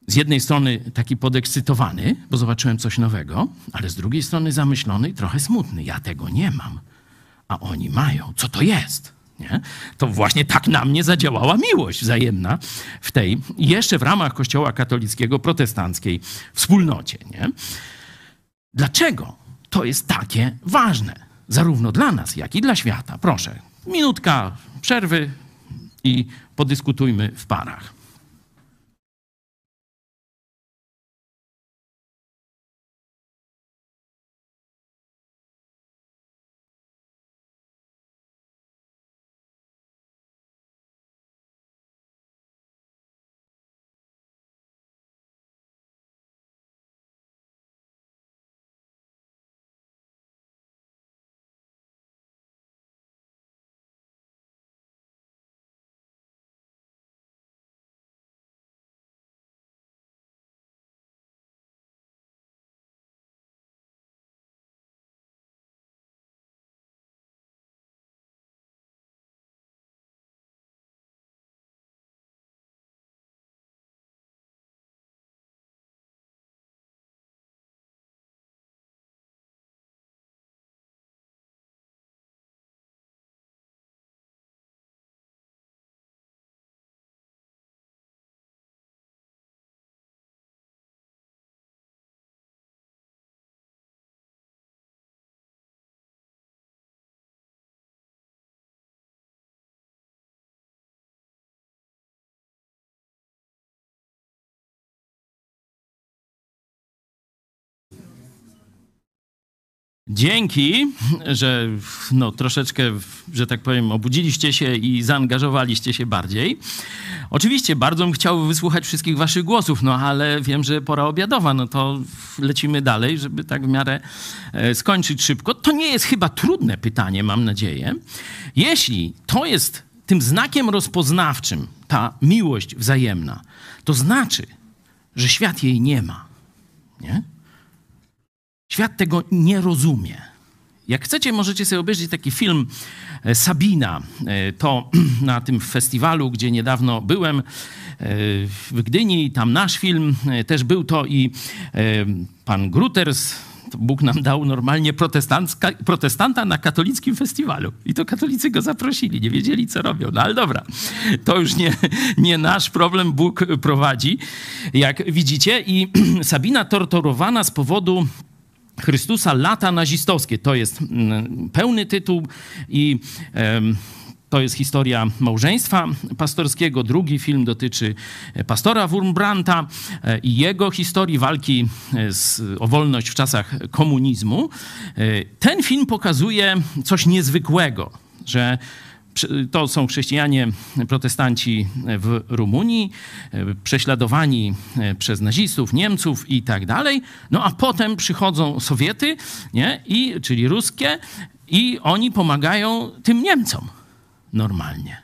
Z jednej strony taki podekscytowany, bo zobaczyłem coś nowego, ale z drugiej strony zamyślony i trochę smutny. Ja tego nie mam, a oni mają. Co to jest? Nie? To właśnie tak na mnie zadziałała miłość wzajemna w tej, jeszcze w ramach Kościoła katolickiego, protestanckiej wspólnocie. Nie? Dlaczego to jest takie ważne? Zarówno dla nas, jak i dla świata. Proszę, minutka przerwy i podyskutujmy w parach. Dzięki, że no, troszeczkę, że tak powiem, obudziliście się i zaangażowaliście się bardziej. Oczywiście bardzo bym chciał wysłuchać wszystkich waszych głosów, no ale wiem, że pora obiadowa, no to lecimy dalej, żeby tak w miarę e, skończyć szybko. To nie jest chyba trudne pytanie, mam nadzieję. Jeśli to jest tym znakiem rozpoznawczym, ta miłość wzajemna, to znaczy, że świat jej nie ma. Nie? Świat tego nie rozumie. Jak chcecie, możecie sobie obejrzeć taki film e, Sabina. E, to na tym festiwalu, gdzie niedawno byłem e, w Gdyni, tam nasz film też był to i pan Gruters, Bóg nam dał normalnie protestanta na katolickim festiwalu. I to katolicy go zaprosili, nie wiedzieli, co robią. No ale dobra, to już nie, nie nasz problem, Bóg prowadzi, jak widzicie. I Sabina torturowana z powodu Chrystusa lata nazistowskie. To jest mm, pełny tytuł i to jest historia małżeństwa pastorskiego. Drugi film dotyczy pastora Wurmbrandta e, i jego historii walki e, z, o wolność w czasach komunizmu. E, ten film pokazuje coś niezwykłego, że to są chrześcijanie protestanci w Rumunii, prześladowani przez nazistów, Niemców i tak dalej. No a potem przychodzą Sowiety, nie? I, czyli ruskie, i oni pomagają tym Niemcom normalnie.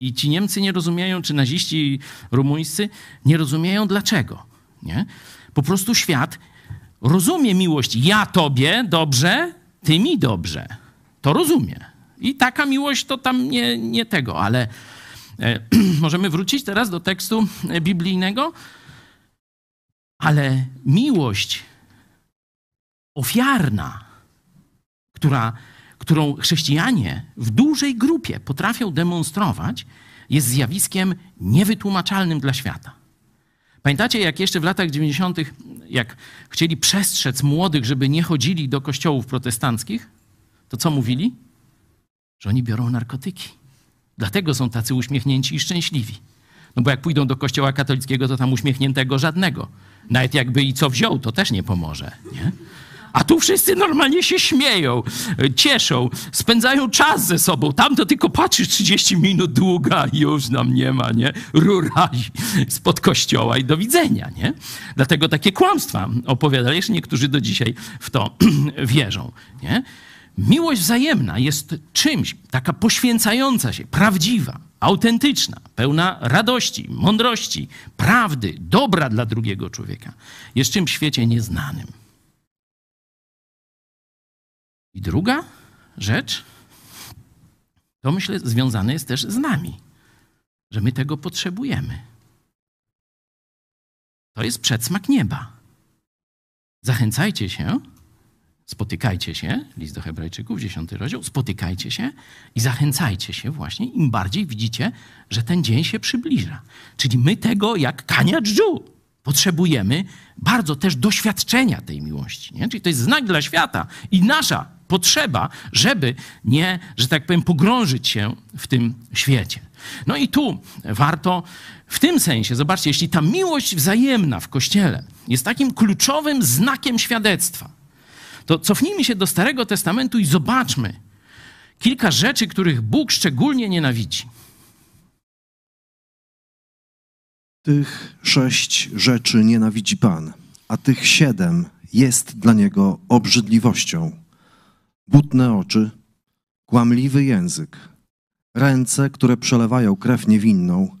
I ci Niemcy nie rozumieją, czy naziści rumuńscy nie rozumieją dlaczego. Nie? Po prostu świat rozumie miłość. Ja tobie dobrze, ty mi dobrze. To rozumie. I taka miłość to tam nie, nie tego, ale e, możemy wrócić teraz do tekstu biblijnego. Ale miłość ofiarna, która, którą chrześcijanie w dużej grupie potrafią demonstrować, jest zjawiskiem niewytłumaczalnym dla świata. Pamiętacie, jak jeszcze w latach 90., jak chcieli przestrzec młodych, żeby nie chodzili do kościołów protestanckich, to co mówili? Że oni biorą narkotyki. Dlatego są tacy uśmiechnięci i szczęśliwi. No bo jak pójdą do kościoła katolickiego, to tam uśmiechniętego żadnego. Nawet jakby i co wziął, to też nie pomoże. Nie? A tu wszyscy normalnie się śmieją, cieszą, spędzają czas ze sobą. Tam to tylko patrzysz 30 minut długa i już nam nie ma, nie? Rurali spod kościoła i do widzenia, nie? Dlatego takie kłamstwa opowiadali, że niektórzy do dzisiaj w to wierzą, nie? Miłość wzajemna jest czymś, taka poświęcająca się, prawdziwa, autentyczna, pełna radości, mądrości, prawdy, dobra dla drugiego człowieka. Jest czymś w świecie nieznanym. I druga rzecz, to myślę związane jest też z nami, że my tego potrzebujemy. To jest przedsmak nieba. Zachęcajcie się spotykajcie się, list do Hebrajczyków, 10 rozdział, spotykajcie się i zachęcajcie się właśnie, im bardziej widzicie, że ten dzień się przybliża. Czyli my tego, jak kania dżdżu, potrzebujemy bardzo też doświadczenia tej miłości. Nie? Czyli to jest znak dla świata i nasza potrzeba, żeby nie, że tak powiem, pogrążyć się w tym świecie. No i tu warto w tym sensie, zobaczcie, jeśli ta miłość wzajemna w Kościele jest takim kluczowym znakiem świadectwa, to cofnijmy się do Starego Testamentu i zobaczmy kilka rzeczy, których Bóg szczególnie nienawidzi. Tych sześć rzeczy nienawidzi Pan, a tych siedem jest dla niego obrzydliwością. Butne oczy, kłamliwy język, ręce, które przelewają krew niewinną,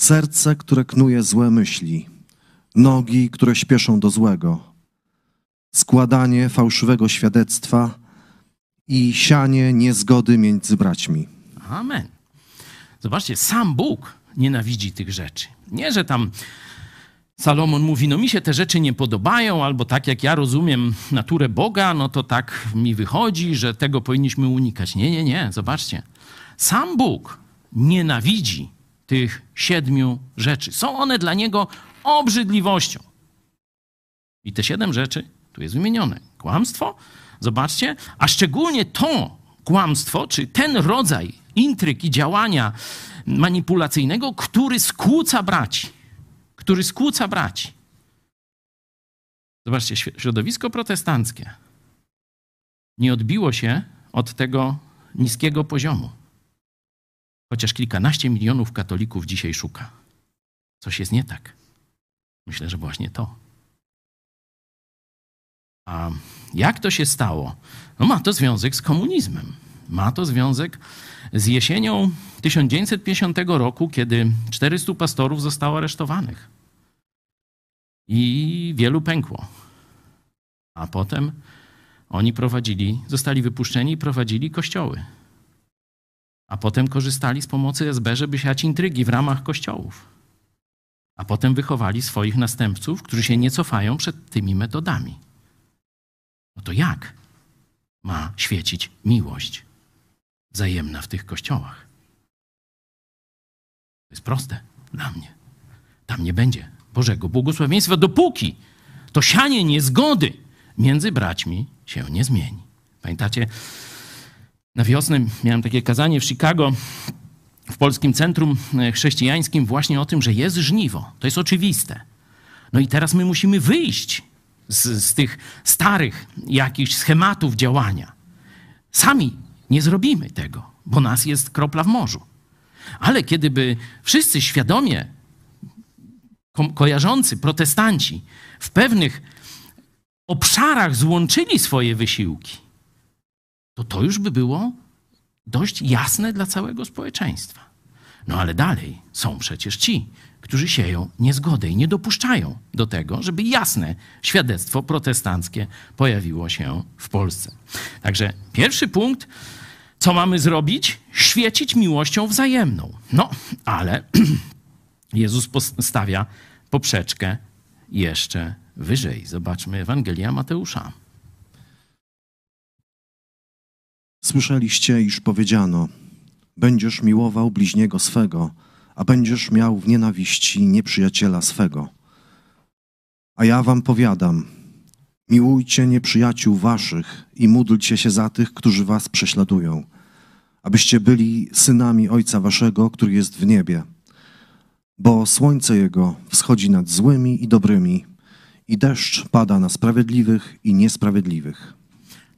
serce, które knuje złe myśli, nogi, które śpieszą do złego, składanie fałszywego świadectwa i sianie niezgody między braćmi. Amen. Zobaczcie, sam Bóg nienawidzi tych rzeczy. Nie, że tam Salomon mówi, no mi się te rzeczy nie podobają, albo tak jak ja rozumiem naturę Boga, no to tak mi wychodzi, że tego powinniśmy unikać. Nie, nie, nie, zobaczcie. Sam Bóg nienawidzi tych siedmiu rzeczy. Są one dla niego obrzydliwością. I te siedem rzeczy tu jest wymienione. Kłamstwo, zobaczcie, a szczególnie to kłamstwo, czy ten rodzaj intryg i działania manipulacyjnego, który skłóca braci. Który skłóca braci. Zobaczcie, środowisko protestanckie nie odbiło się od tego niskiego poziomu. Chociaż kilkanaście milionów katolików dzisiaj szuka. Coś jest nie tak. Myślę, że właśnie to. A jak to się stało? No ma to związek z komunizmem. Ma to związek z jesienią 1950 roku, kiedy 400 pastorów zostało aresztowanych. I wielu pękło. A potem oni prowadzili, zostali wypuszczeni i prowadzili kościoły. A potem korzystali z pomocy SB, żeby siać intrygi w ramach kościołów. A potem wychowali swoich następców, którzy się nie cofają przed tymi metodami. No to jak ma świecić miłość wzajemna w tych kościołach? To jest proste dla mnie. Tam nie będzie Bożego błogosławieństwa, dopóki to sianie niezgody między braćmi się nie zmieni. Pamiętacie, na wiosnę miałem takie kazanie w Chicago, w Polskim Centrum Chrześcijańskim, właśnie o tym, że jest żniwo. To jest oczywiste. No i teraz my musimy wyjść z, z tych starych jakichś schematów działania. Sami nie zrobimy tego, bo nas jest kropla w morzu. Ale kiedyby wszyscy świadomie ko kojarzący protestanci w pewnych obszarach złączyli swoje wysiłki, to to już by było dość jasne dla całego społeczeństwa. No ale dalej są przecież ci, którzy sieją niezgodę i nie dopuszczają do tego, żeby jasne świadectwo protestanckie pojawiło się w Polsce. Także pierwszy punkt, co mamy zrobić? Świecić miłością wzajemną. No, ale Jezus postawia poprzeczkę jeszcze wyżej. Zobaczmy Ewangelia Mateusza. Słyszeliście, iż powiedziano: Będziesz miłował bliźniego swego, a będziesz miał w nienawiści nieprzyjaciela swego. A ja wam powiadam: miłujcie nieprzyjaciół waszych i módlcie się za tych, którzy was prześladują, abyście byli synami Ojca waszego, który jest w niebie. Bo słońce jego wschodzi nad złymi i dobrymi, i deszcz pada na sprawiedliwych i niesprawiedliwych.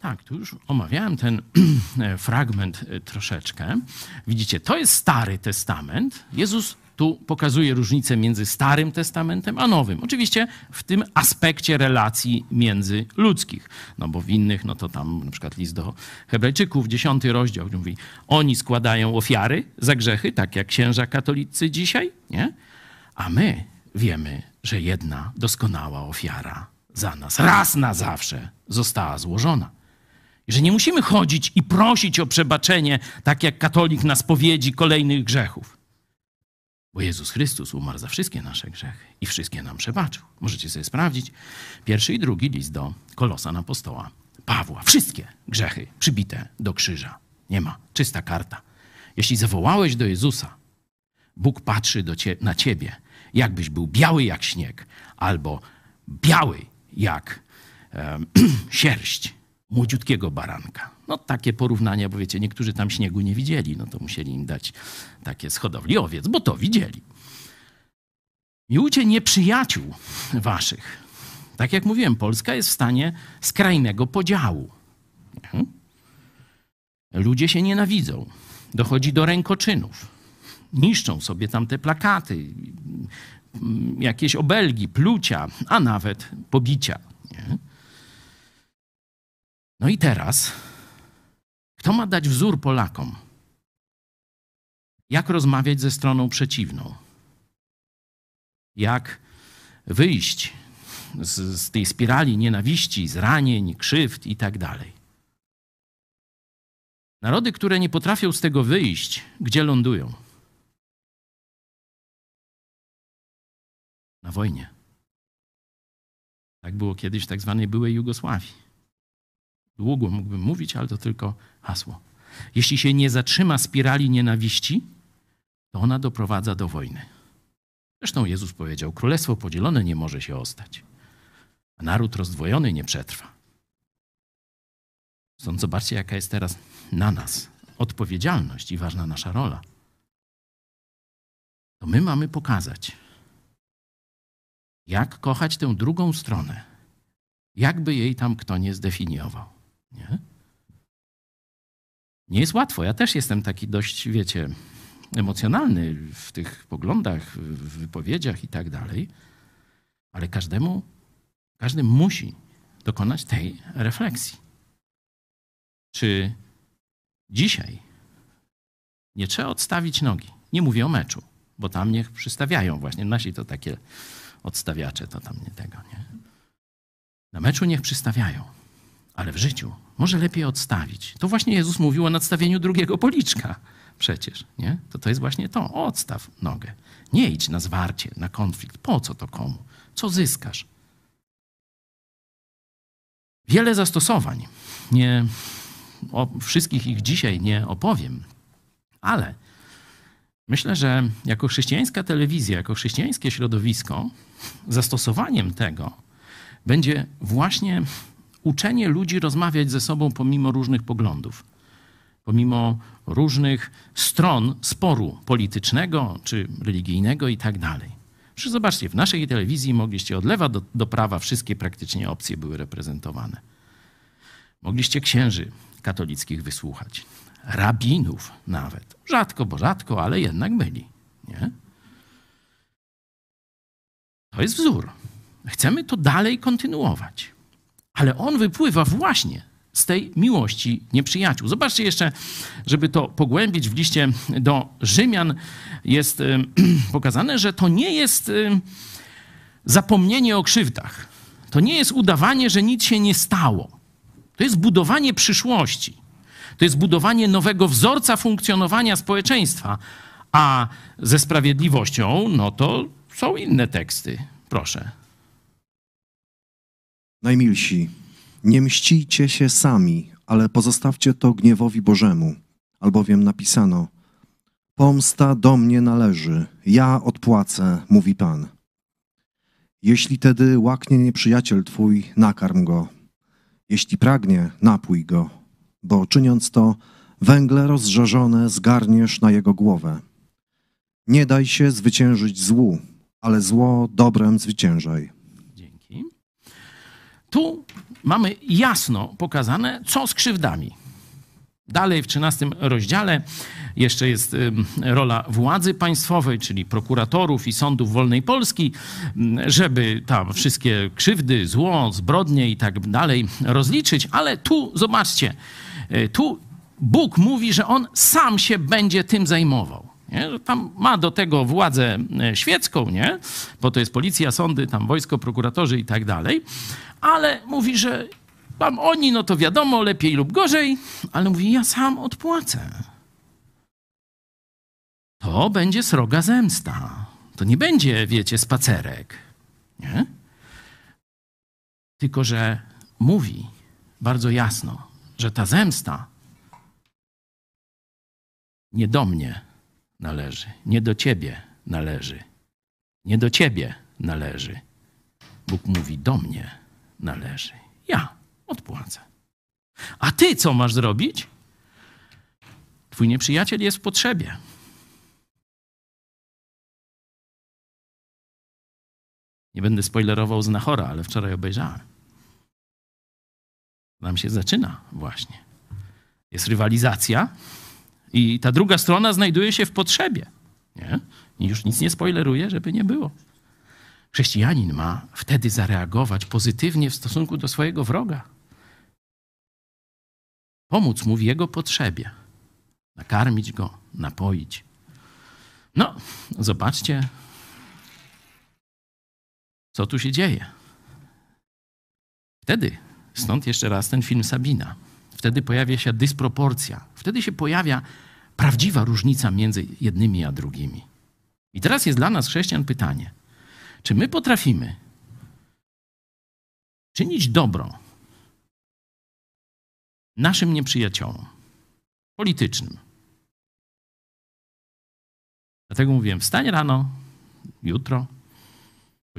Tak, tu już omawiałem ten fragment y, troszeczkę. Widzicie, to jest Stary Testament. Jezus tu pokazuje różnicę między Starym Testamentem a Nowym. Oczywiście w tym aspekcie relacji międzyludzkich. No bo w innych, no to tam na przykład list do Hebrajczyków, dziesiąty rozdział, mówi, oni składają ofiary za grzechy, tak jak księża katolicy dzisiaj, nie? A my wiemy, że jedna doskonała ofiara za nas raz na zawsze została złożona. Że nie musimy chodzić i prosić o przebaczenie, tak jak katolik na spowiedzi kolejnych grzechów. Bo Jezus Chrystus umarł za wszystkie nasze grzechy i wszystkie nam przebaczył. Możecie sobie sprawdzić. Pierwszy i drugi list do Kolosan Apostoła Pawła. Wszystkie grzechy przybite do krzyża. Nie ma. Czysta karta. Jeśli zawołałeś do Jezusa, Bóg patrzy cie, na ciebie, jakbyś był biały jak śnieg, albo biały jak um, sierść młodziutkiego baranka. No takie porównania, bo wiecie, niektórzy tam śniegu nie widzieli, no to musieli im dać takie z hodowli owiec, bo to widzieli. Miłujcie nieprzyjaciół waszych. Tak jak mówiłem, Polska jest w stanie skrajnego podziału. Ludzie się nienawidzą. Dochodzi do rękoczynów. Niszczą sobie tam te plakaty, jakieś obelgi, plucia, a nawet pobicia. Nie? No i teraz, kto ma dać wzór Polakom? Jak rozmawiać ze stroną przeciwną? Jak wyjść z, z tej spirali nienawiści, zranień, krzywd i tak dalej? Narody, które nie potrafią z tego wyjść, gdzie lądują? Na wojnie. Tak było kiedyś w tak zwanej byłej Jugosławii. Długo mógłbym mówić, ale to tylko hasło. Jeśli się nie zatrzyma spirali nienawiści, to ona doprowadza do wojny. Zresztą Jezus powiedział: Królestwo podzielone nie może się ostać, a naród rozdwojony nie przetrwa. Stąd zobaczcie, jaka jest teraz na nas odpowiedzialność i ważna nasza rola. To my mamy pokazać, jak kochać tę drugą stronę, jakby jej tam kto nie zdefiniował. Nie? Nie jest łatwo. Ja też jestem taki dość, wiecie, emocjonalny w tych poglądach, w wypowiedziach i tak dalej, ale każdemu, każdy musi dokonać tej refleksji. Czy dzisiaj nie trzeba odstawić nogi? Nie mówię o meczu, bo tam niech przystawiają właśnie. Nasi to takie odstawiacze, to tam nie tego, nie? Na meczu niech przystawiają, ale w życiu może lepiej odstawić. To właśnie Jezus mówił o nadstawieniu drugiego policzka przecież, nie? To to jest właśnie to, odstaw nogę. Nie idź na zwarcie, na konflikt. Po co to komu? Co zyskasz? Wiele zastosowań. Nie, o wszystkich ich dzisiaj nie opowiem, ale myślę, że jako chrześcijańska telewizja, jako chrześcijańskie środowisko, zastosowaniem tego będzie właśnie uczenie ludzi rozmawiać ze sobą pomimo różnych poglądów, pomimo różnych stron sporu politycznego czy religijnego i tak dalej. Przecież zobaczcie, w naszej telewizji mogliście od lewa do, do prawa, wszystkie praktycznie opcje były reprezentowane. Mogliście księży katolickich wysłuchać, rabinów nawet. Rzadko, bo rzadko, ale jednak byli. Nie? To jest wzór. Chcemy to dalej kontynuować. Ale on wypływa właśnie z tej miłości nieprzyjaciół. Zobaczcie jeszcze, żeby to pogłębić, w liście do Rzymian jest pokazane, że to nie jest zapomnienie o krzywdach. To nie jest udawanie, że nic się nie stało. To jest budowanie przyszłości. To jest budowanie nowego wzorca funkcjonowania społeczeństwa. A ze sprawiedliwością, no to są inne teksty. Proszę. Najmilsi, nie mścijcie się sami, ale pozostawcie to gniewowi Bożemu, albowiem napisano: Pomsta do mnie należy, ja odpłacę, mówi Pan. Jeśli tedy łaknie nieprzyjaciel twój, nakarm go. Jeśli pragnie, napój go, bo czyniąc to, węgle rozżarzone zgarniesz na jego głowę. Nie daj się zwyciężyć złu, ale zło dobrem zwyciężaj. Tu mamy jasno pokazane, co z krzywdami. Dalej w 13 rozdziale jeszcze jest rola władzy państwowej, czyli prokuratorów i sądów wolnej Polski, żeby tam wszystkie krzywdy, zło, zbrodnie i tak dalej rozliczyć, ale tu zobaczcie, y, tu Bóg mówi, że on sam się będzie tym zajmował. Nie? Tam ma do tego władzę e, świecką, nie? bo to jest policja, sądy, tam wojsko, prokuratorzy i tak dalej, ale mówi, że tam oni, no to wiadomo, lepiej lub gorzej, ale mówi, ja sam odpłacę. To będzie sroga zemsta. To nie będzie, wiecie, spacerek. Nie? Tylko, że mówi, bardzo jasno, że ta zemsta nie do mnie należy, nie do ciebie należy, nie do ciebie należy. Bóg mówi: Do mnie należy. Ja odpłacę. A ty co masz zrobić? Twój nieprzyjaciel jest w potrzebie. Nie będę spoilerował z Nachora, ale wczoraj obejrzałem. Nam się zaczyna właśnie. Jest rywalizacja i ta druga strona znajduje się w potrzebie. Nie? I już nic nie spoileruję, żeby nie było. Chrześcijanin ma wtedy zareagować pozytywnie w stosunku do swojego wroga. Pomóc mu w jego potrzebie. Nakarmić go, napoić. No, zobaczcie, co tu się dzieje. Wtedy, stąd jeszcze raz ten film Sabina, wtedy pojawia się dysproporcja, wtedy się pojawia prawdziwa różnica między jednymi a drugimi. I teraz jest dla nas, chrześcijan, pytanie: czy my potrafimy czynić dobro naszym nieprzyjaciołom politycznym? Dlatego mówiłem: wstań rano, jutro,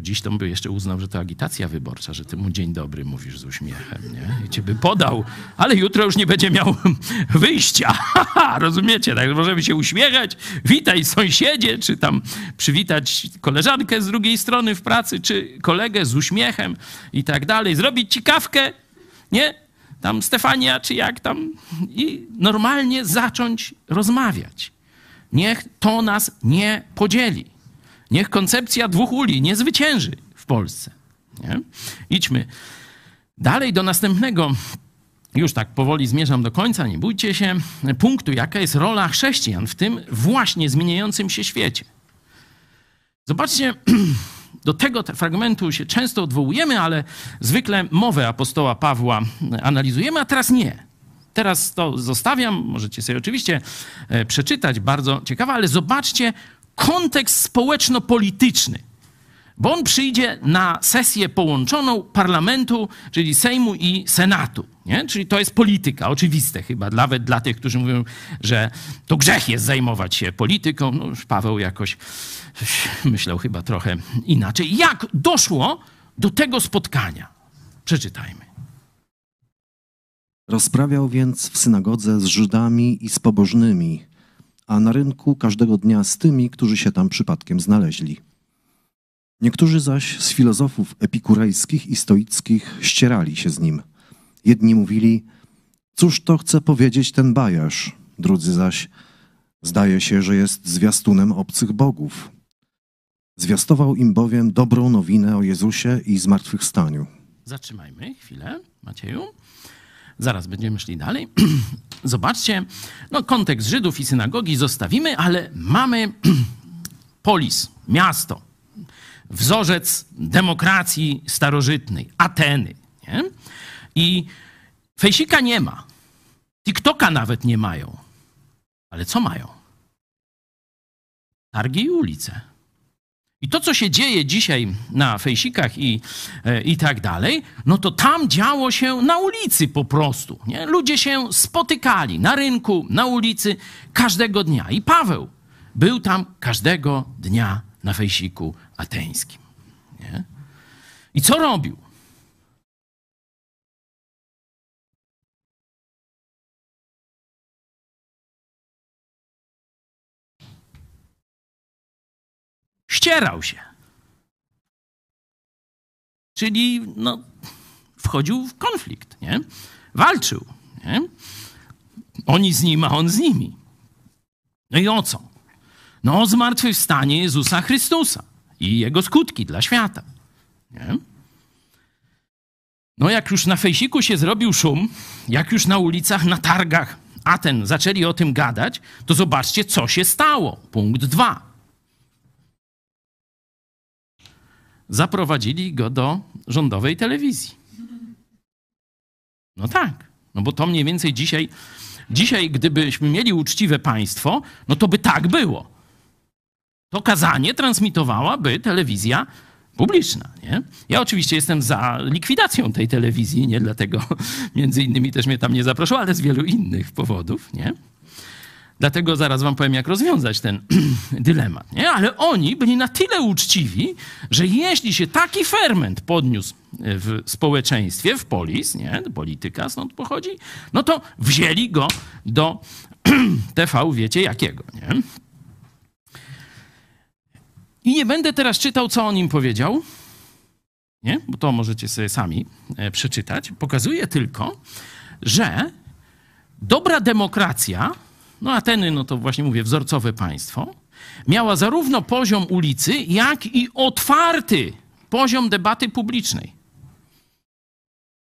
dziś to by jeszcze uznał, że to agitacja wyborcza, że ty mu dzień dobry mówisz z uśmiechem, nie? I cię by podał, ale jutro już nie będzie miał wyjścia. Rozumiecie? Tak, możemy się uśmiechać, witaj sąsiedzie, czy tam przywitać koleżankę z drugiej strony w pracy, czy kolegę z uśmiechem i tak dalej. Zrobić ci kawkę, nie? Tam Stefania, czy jak tam. I normalnie zacząć rozmawiać. Niech to nas nie podzieli. Niech koncepcja dwóch uli nie zwycięży w Polsce. Nie? Idźmy dalej do następnego. Już tak powoli zmierzam do końca, nie bójcie się. Punktu, jaka jest rola chrześcijan w tym właśnie zmieniającym się świecie. Zobaczcie, do tego fragmentu się często odwołujemy, ale zwykle mowę apostoła Pawła analizujemy, a teraz nie. Teraz to zostawiam, możecie sobie oczywiście e, przeczytać, bardzo ciekawe, ale zobaczcie kontekst społeczno-polityczny. Bo on przyjdzie na sesję połączoną parlamentu, czyli Sejmu i Senatu. Nie? Czyli to jest polityka, oczywiste chyba, nawet dla tych, którzy mówią, że to grzech jest zajmować się polityką. No Paweł jakoś myślał chyba trochę inaczej. Jak doszło do tego spotkania? Przeczytajmy. Rozprawiał więc w synagodze z Żydami i z pobożnymi, a na rynku każdego dnia z tymi, którzy się tam przypadkiem znaleźli. Niektórzy zaś z filozofów epikurejskich i stoickich ścierali się z nim. Jedni mówili, cóż to chce powiedzieć ten bajarz, drudzy zaś, zdaje się, że jest zwiastunem obcych bogów. Zwiastował im bowiem dobrą nowinę o Jezusie i zmartwychwstaniu. Zatrzymajmy chwilę, Macieju. Zaraz będziemy szli dalej. Zobaczcie, no kontekst Żydów i synagogi zostawimy, ale mamy polis, miasto, wzorzec demokracji starożytnej, Ateny. Nie? I fejsika nie ma. TikToka nawet nie mają. Ale co mają? Targi i ulice. I to, co się dzieje dzisiaj na fejsikach i, e, i tak dalej, no to tam działo się na ulicy po prostu. Nie? Ludzie się spotykali na rynku, na ulicy każdego dnia. I Paweł był tam każdego dnia na fejsiku ateńskim. Nie? I co robił? Ścierał się. Czyli no, wchodził w konflikt, nie? walczył. Nie? Oni z nim, a on z nimi. No i o co? No o zmartwychwstanie Jezusa Chrystusa i jego skutki dla świata. Nie? No jak już na fejsiku się zrobił szum, jak już na ulicach, na targach Aten zaczęli o tym gadać, to zobaczcie, co się stało. Punkt dwa. Zaprowadzili go do rządowej telewizji. No tak, no bo to mniej więcej dzisiaj, dzisiaj gdybyśmy mieli uczciwe państwo, no to by tak było. To kazanie transmitowałaby telewizja publiczna. Nie? Ja oczywiście jestem za likwidacją tej telewizji, nie dlatego między innymi też mnie tam nie zaproszą, ale z wielu innych powodów. Nie? Dlatego zaraz wam powiem, jak rozwiązać ten dylemat. Nie? Ale oni byli na tyle uczciwi, że jeśli się taki ferment podniósł w społeczeństwie, w polis, nie? polityka stąd pochodzi, no to wzięli go do TV, wiecie jakiego. Nie? I nie będę teraz czytał, co on im powiedział, nie? bo to możecie sobie sami e, przeczytać. Pokazuje tylko, że dobra demokracja, no Ateny, no to właśnie mówię, wzorcowe państwo, miała zarówno poziom ulicy, jak i otwarty poziom debaty publicznej,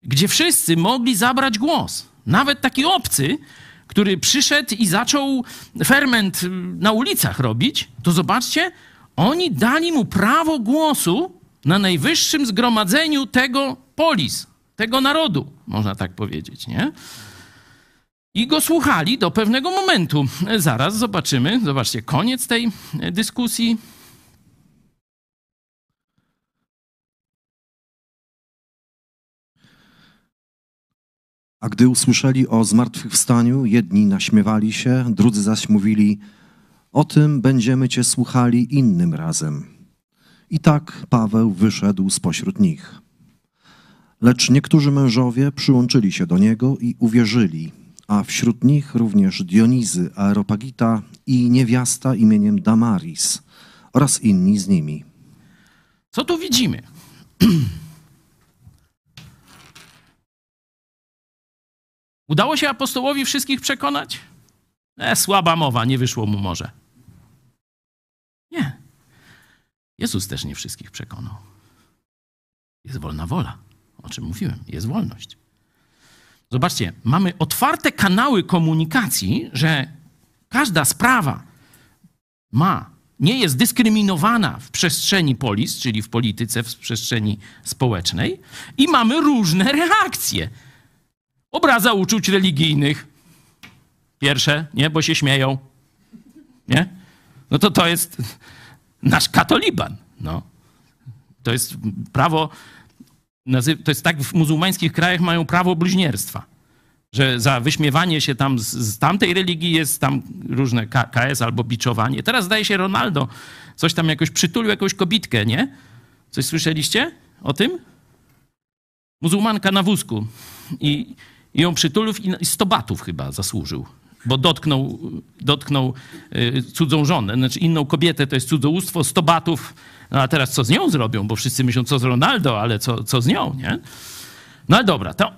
gdzie wszyscy mogli zabrać głos. Nawet taki obcy, który przyszedł i zaczął ferment na ulicach robić, to zobaczcie, oni dali mu prawo głosu na najwyższym zgromadzeniu tego polis, tego narodu, można tak powiedzieć, nie? I go słuchali do pewnego momentu. Zaraz zobaczymy. Zobaczcie, koniec tej dyskusji. A gdy usłyszeli o zmartwychwstaniu, jedni naśmiewali się, drudzy zaś mówili: O tym będziemy cię słuchali innym razem. I tak Paweł wyszedł spośród nich. Lecz niektórzy mężowie przyłączyli się do niego i uwierzyli, a wśród nich również Dionizy Aeropagita i niewiasta imieniem Damaris oraz inni z nimi. Co tu widzimy? Udało się apostołowi wszystkich przekonać? E, słaba mowa, nie wyszło mu może. Nie. Jezus też nie wszystkich przekonał. Jest wolna wola, o czym mówiłem, jest wolność. Zobaczcie, mamy otwarte kanały komunikacji, że każda sprawa ma, nie jest dyskryminowana w przestrzeni polis, czyli w polityce, w przestrzeni społecznej, i mamy różne reakcje. Obraza uczuć religijnych. Pierwsze, nie, bo się śmieją. Nie? No to to jest nasz katoliban. No. To jest prawo, to jest tak w muzułmańskich krajach mają prawo bluźnierstwa. Że za wyśmiewanie się tam z, z tamtej religii jest tam różne KS albo biczowanie. Teraz zdaje się Ronaldo coś tam jakoś przytulił jakąś kobitkę, nie? Coś słyszeliście o tym? Muzułmanka na wózku. I, i ją przytulił i 100 batów chyba zasłużył bo dotknął, dotknął y, cudzą żonę, znaczy inną kobietę, to jest cudzołóstwo, 100 batów, no a teraz co z nią zrobią, bo wszyscy myślą, co z Ronaldo, ale co, co z nią, nie? No ale dobra, to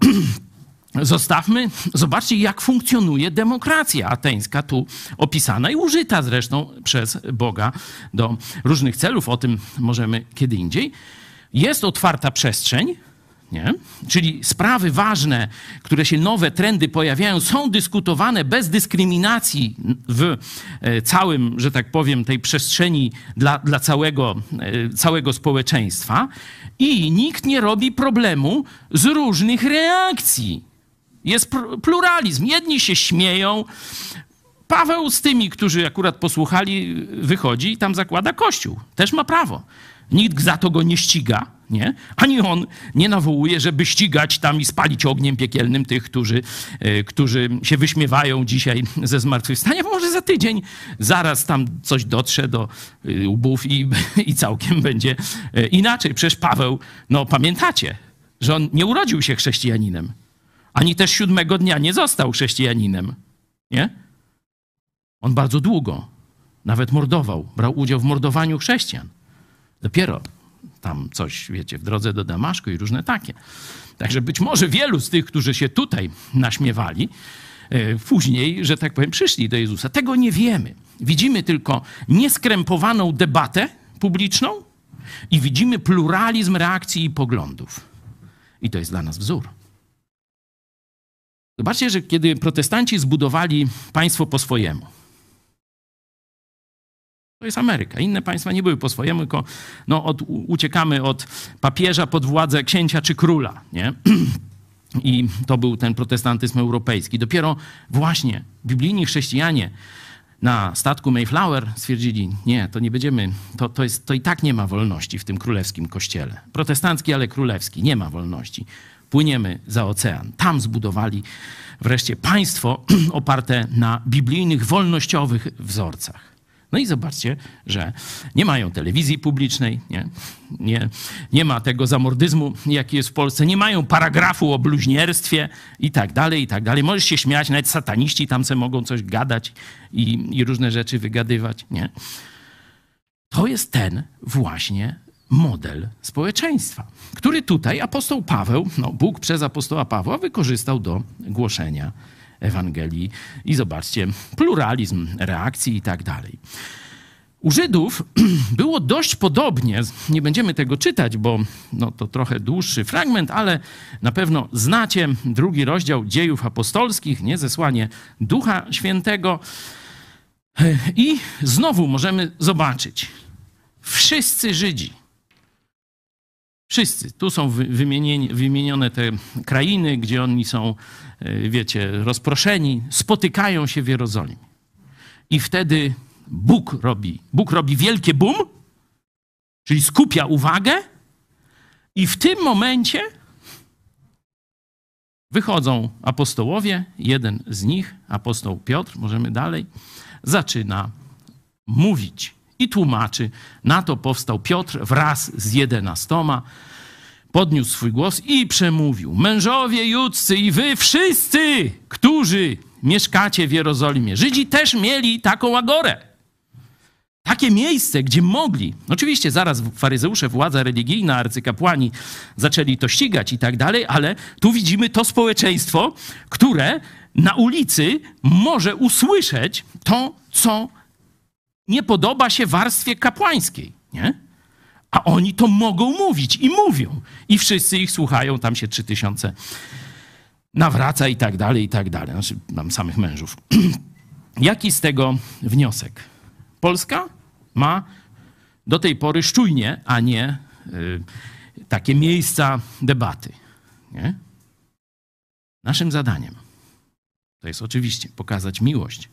zostawmy, zobaczcie jak funkcjonuje demokracja ateńska, tu opisana i użyta zresztą przez Boga do różnych celów, o tym możemy kiedy indziej. Jest otwarta przestrzeń, nie? Czyli sprawy ważne, które się nowe trendy pojawiają, są dyskutowane bez dyskryminacji w e, całym, że tak powiem, tej przestrzeni dla, dla całego, e, całego społeczeństwa i nikt nie robi problemu z różnych reakcji. Jest pluralizm. Jedni się śmieją. Paweł z tymi, którzy akurat posłuchali, wychodzi i tam zakłada kościół. Też ma prawo. Nikt za to go nie ściga, nie? Ani on nie nawołuje, żeby ścigać tam i spalić ogniem piekielnym tych, którzy, e, którzy się wyśmiewają dzisiaj ze zmartwychwstania, bo może za tydzień zaraz tam coś dotrze do e, łbów i, i całkiem będzie e, inaczej. Przecież Paweł, no pamiętacie, że on nie urodził się chrześcijaninem, ani też siódmego dnia nie został chrześcijaninem, nie? On bardzo długo nawet mordował, brał udział w mordowaniu chrześcijan. Dopiero tam coś, wiecie, w drodze do Damaszku i różne takie. Także być może wielu z tych, którzy się tutaj naśmiewali, e, później, że tak powiem, przyszli do Jezusa. Tego nie wiemy. Widzimy tylko nieskrępowaną debatę publiczną i widzimy pluralizm reakcji i poglądów. I to jest dla nas wzór. Zobaczcie, że kiedy protestanci zbudowali państwo po swojemu, to jest Ameryka. Inne państwa nie były po swojemu, tylko no, od, uciekamy od papieża pod władzę księcia czy króla. Nie? I to był ten protestantyzm europejski. Dopiero właśnie biblijni chrześcijanie na statku Mayflower stwierdzili, nie, to nie będziemy, to, to, jest, to i tak nie ma wolności w tym królewskim kościele. Protestancki, ale królewski, nie ma wolności. Płyniemy za ocean. Tam zbudowali wreszcie państwo oparte na biblijnych, wolnościowych wzorcach. No i zobaczcie, że nie mają telewizji publicznej, nie, nie, nie ma tego zamordyzmu, jaki jest w Polsce, nie mają paragrafu o bluźnierstwie i tak dalej, i tak dalej. Możesz się śmiać, nawet sataniści tam se mogą coś gadać i, i różne rzeczy wygadywać, nie? To jest ten właśnie model społeczeństwa, który tutaj apostoł Paweł, no Bóg przez apostoła Pawła wykorzystał do głoszenia Ewangelii. I zobaczcie, pluralizm reakcji i tak dalej. U Żydów było dość podobnie, nie będziemy tego czytać, bo no, to trochę dłuższy fragment, ale na pewno znacie drugi rozdział dziejów apostolskich, nie zesłanie Ducha Świętego. I znowu możemy zobaczyć, wszyscy Żydzi, Wszyscy. Tu są wymienione te krainy, gdzie oni są, e, wiecie, rozproszeni, spotykają się w Jerozolimie. I wtedy Bóg robi, Bóg robi wielkie bum, czyli skupia uwagę, i w tym momencie wychodzą apostołowie, jeden z nich, apostoł Piotr, możemy dalej, zaczyna mówić i tłumaczy. Na to powstał Piotr wraz z jedenastoma. Podniósł swój głos i przemówił: Mężowie judzcy i wy wszyscy, którzy mieszkacie w Jerozolimie. Żydzi też mieli taką agorę. Takie miejsce, gdzie mogli. Oczywiście zaraz faryzeusze, władza religijna, arcykapłani zaczęli to ścigać i tak dalej, ale tu widzimy to społeczeństwo, które na ulicy może usłyszeć to, co nie podoba się warstwie kapłańskiej, nie? A oni to mogą mówić i mówią. I wszyscy ich słuchają, tam się trzy tysiące nawraca i tak dalej, i tak dalej. Znaczy, mam samych mężów. Jaki z tego wniosek? Polska ma do tej pory szczujnie, a nie y, takie miejsca debaty. Nie? Naszym zadaniem to jest oczywiście pokazać miłość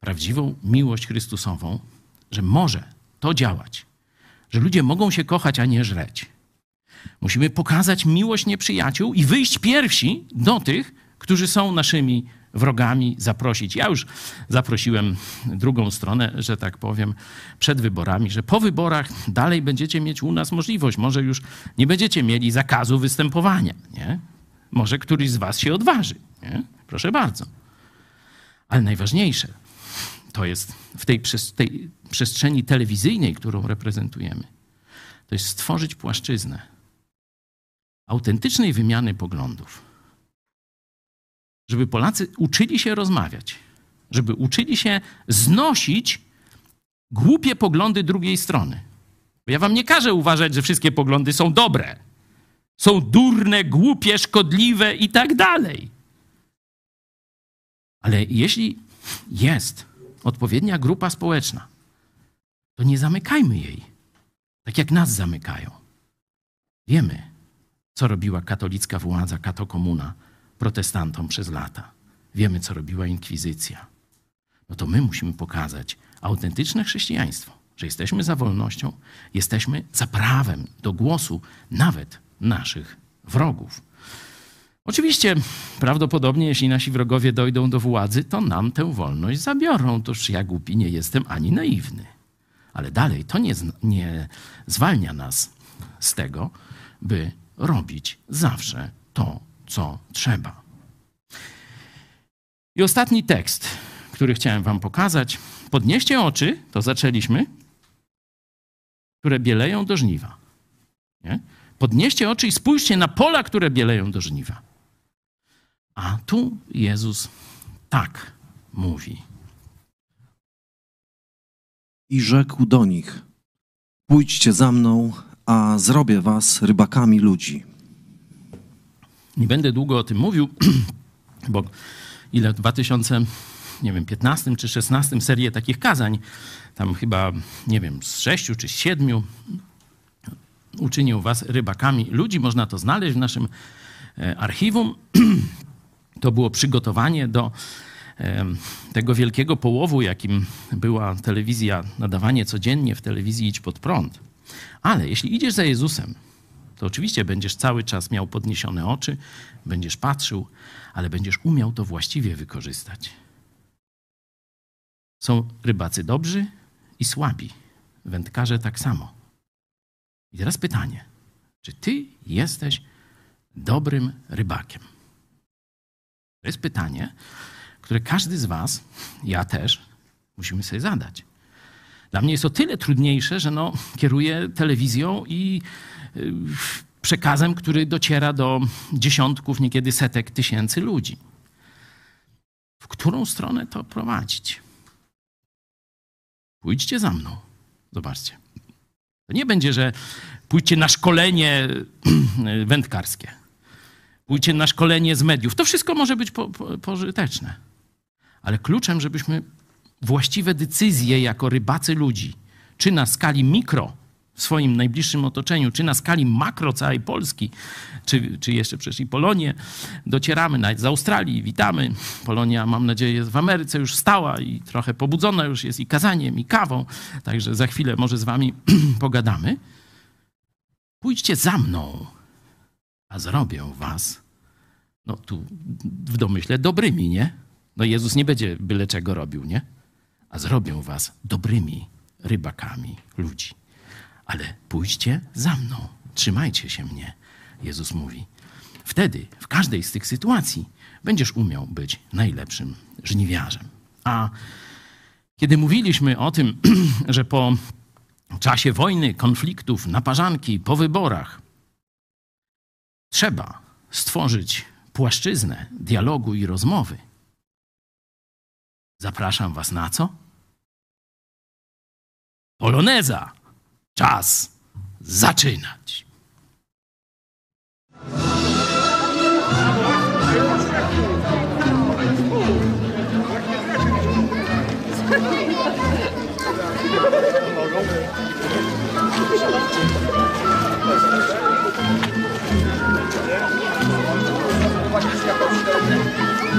prawdziwą miłość Chrystusową, że może to działać, że ludzie mogą się kochać, a nie żreć. Musimy pokazać miłość nieprzyjaciół i wyjść pierwsi do tych, którzy są naszymi wrogami, zaprosić. Ja już zaprosiłem drugą stronę, że tak powiem, przed wyborami, że po wyborach dalej będziecie mieć u nas możliwość. Może już nie będziecie mieli zakazu występowania. Nie? Może któryś z was się odważy. Nie? Proszę bardzo. Ale najważniejsze, to jest w tej, tej przestrzeni telewizyjnej, którą reprezentujemy, to jest stworzyć płaszczyznę autentycznej wymiany poglądów. Żeby Polacy uczyli się rozmawiać, żeby uczyli się znosić głupie poglądy drugiej strony. Bo ja wam nie każę uważać, że wszystkie poglądy są dobre. Są durne, głupie, szkodliwe i tak dalej. Ale jeśli jest odpowiednia grupa społeczna, to nie zamykajmy jej, tak jak nas zamykają. Wiemy, co robiła katolicka władza, katokomuna protestantom przez lata. Wiemy, co robiła inkwizycja. No to my musimy pokazać autentyczne chrześcijaństwo, że jesteśmy za wolnością, jesteśmy za prawem do głosu nawet naszych wrogów. Oczywiście, prawdopodobnie, jeśli nasi wrogowie dojdą do władzy, to nam tę wolność zabiorą. Toż ja głupi nie jestem ani naiwny. Ale dalej to nie, nie zwalnia nas z tego, by robić zawsze to, co trzeba. I ostatni tekst, który chciałem Wam pokazać. Podnieście oczy, to zaczęliśmy, które bieleją do żniwa. Nie? Podnieście oczy i spójrzcie na pola, które bieleją do żniwa. A tu Jezus tak mówi. I rzekł do nich: Pójdźcie za mną, a zrobię was rybakami ludzi. Nie będę długo o tym mówił, bo ile w 2000, nie wiem, 15 czy 16 serię takich kazań, tam chyba, nie wiem, z sześciu czy z siedmiu uczynił was rybakami ludzi. Można to znaleźć w naszym e, archiwum. To było przygotowanie do tego wielkiego połowu, jakim była telewizja, nadawanie codziennie w telewizji Idź Pod Prąd. Ale jeśli idziesz za Jezusem, to oczywiście będziesz cały czas miał podniesione oczy, będziesz patrzył, ale będziesz umiał to właściwie wykorzystać. Są rybacy dobrzy i słabi, wędkarze tak samo. I teraz pytanie, czy ty jesteś dobrym rybakiem? To jest pytanie, które każdy z was, ja też, musimy sobie zadać. Dla mnie jest o tyle trudniejsze, że no, kieruję telewizją i y, przekazem, który dociera do dziesiątków, niekiedy setek tysięcy ludzi. W którą stronę to prowadzić? Pójdźcie za mną. Zobaczcie. To nie będzie, że pójdźcie na szkolenie wędkarskie. Pójdźcie na szkolenie z mediów. To wszystko może być po, po, pożyteczne. Ale kluczem, żebyśmy właściwe decyzje jako rybacy ludzi, czy na skali mikro w swoim najbliższym otoczeniu, czy na skali makro całej Polski, czy, czy jeszcze przecież i Polonię, docieramy nawet z Australii, witamy. Polonia, mam nadzieję, jest w Ameryce już stała i trochę pobudzona już jest i kazaniem, i kawą, także za chwilę może z wami pogadamy. Pójdźcie za mną, a zrobię was, no tu w domyśle dobrymi, nie? No Jezus nie będzie byle czego robił, nie? A zrobię was dobrymi rybakami ludzi. Ale pójdźcie za mną, trzymajcie się mnie, Jezus mówi. Wtedy, w każdej z tych sytuacji, będziesz umiał być najlepszym żniwiarzem. A kiedy mówiliśmy o tym, że po czasie wojny, konfliktów, naparzanki, po wyborach, trzeba stworzyć płaszczyznę dialogu i rozmowy. Zapraszam Was na co? Poloneza! Czas zaczynać!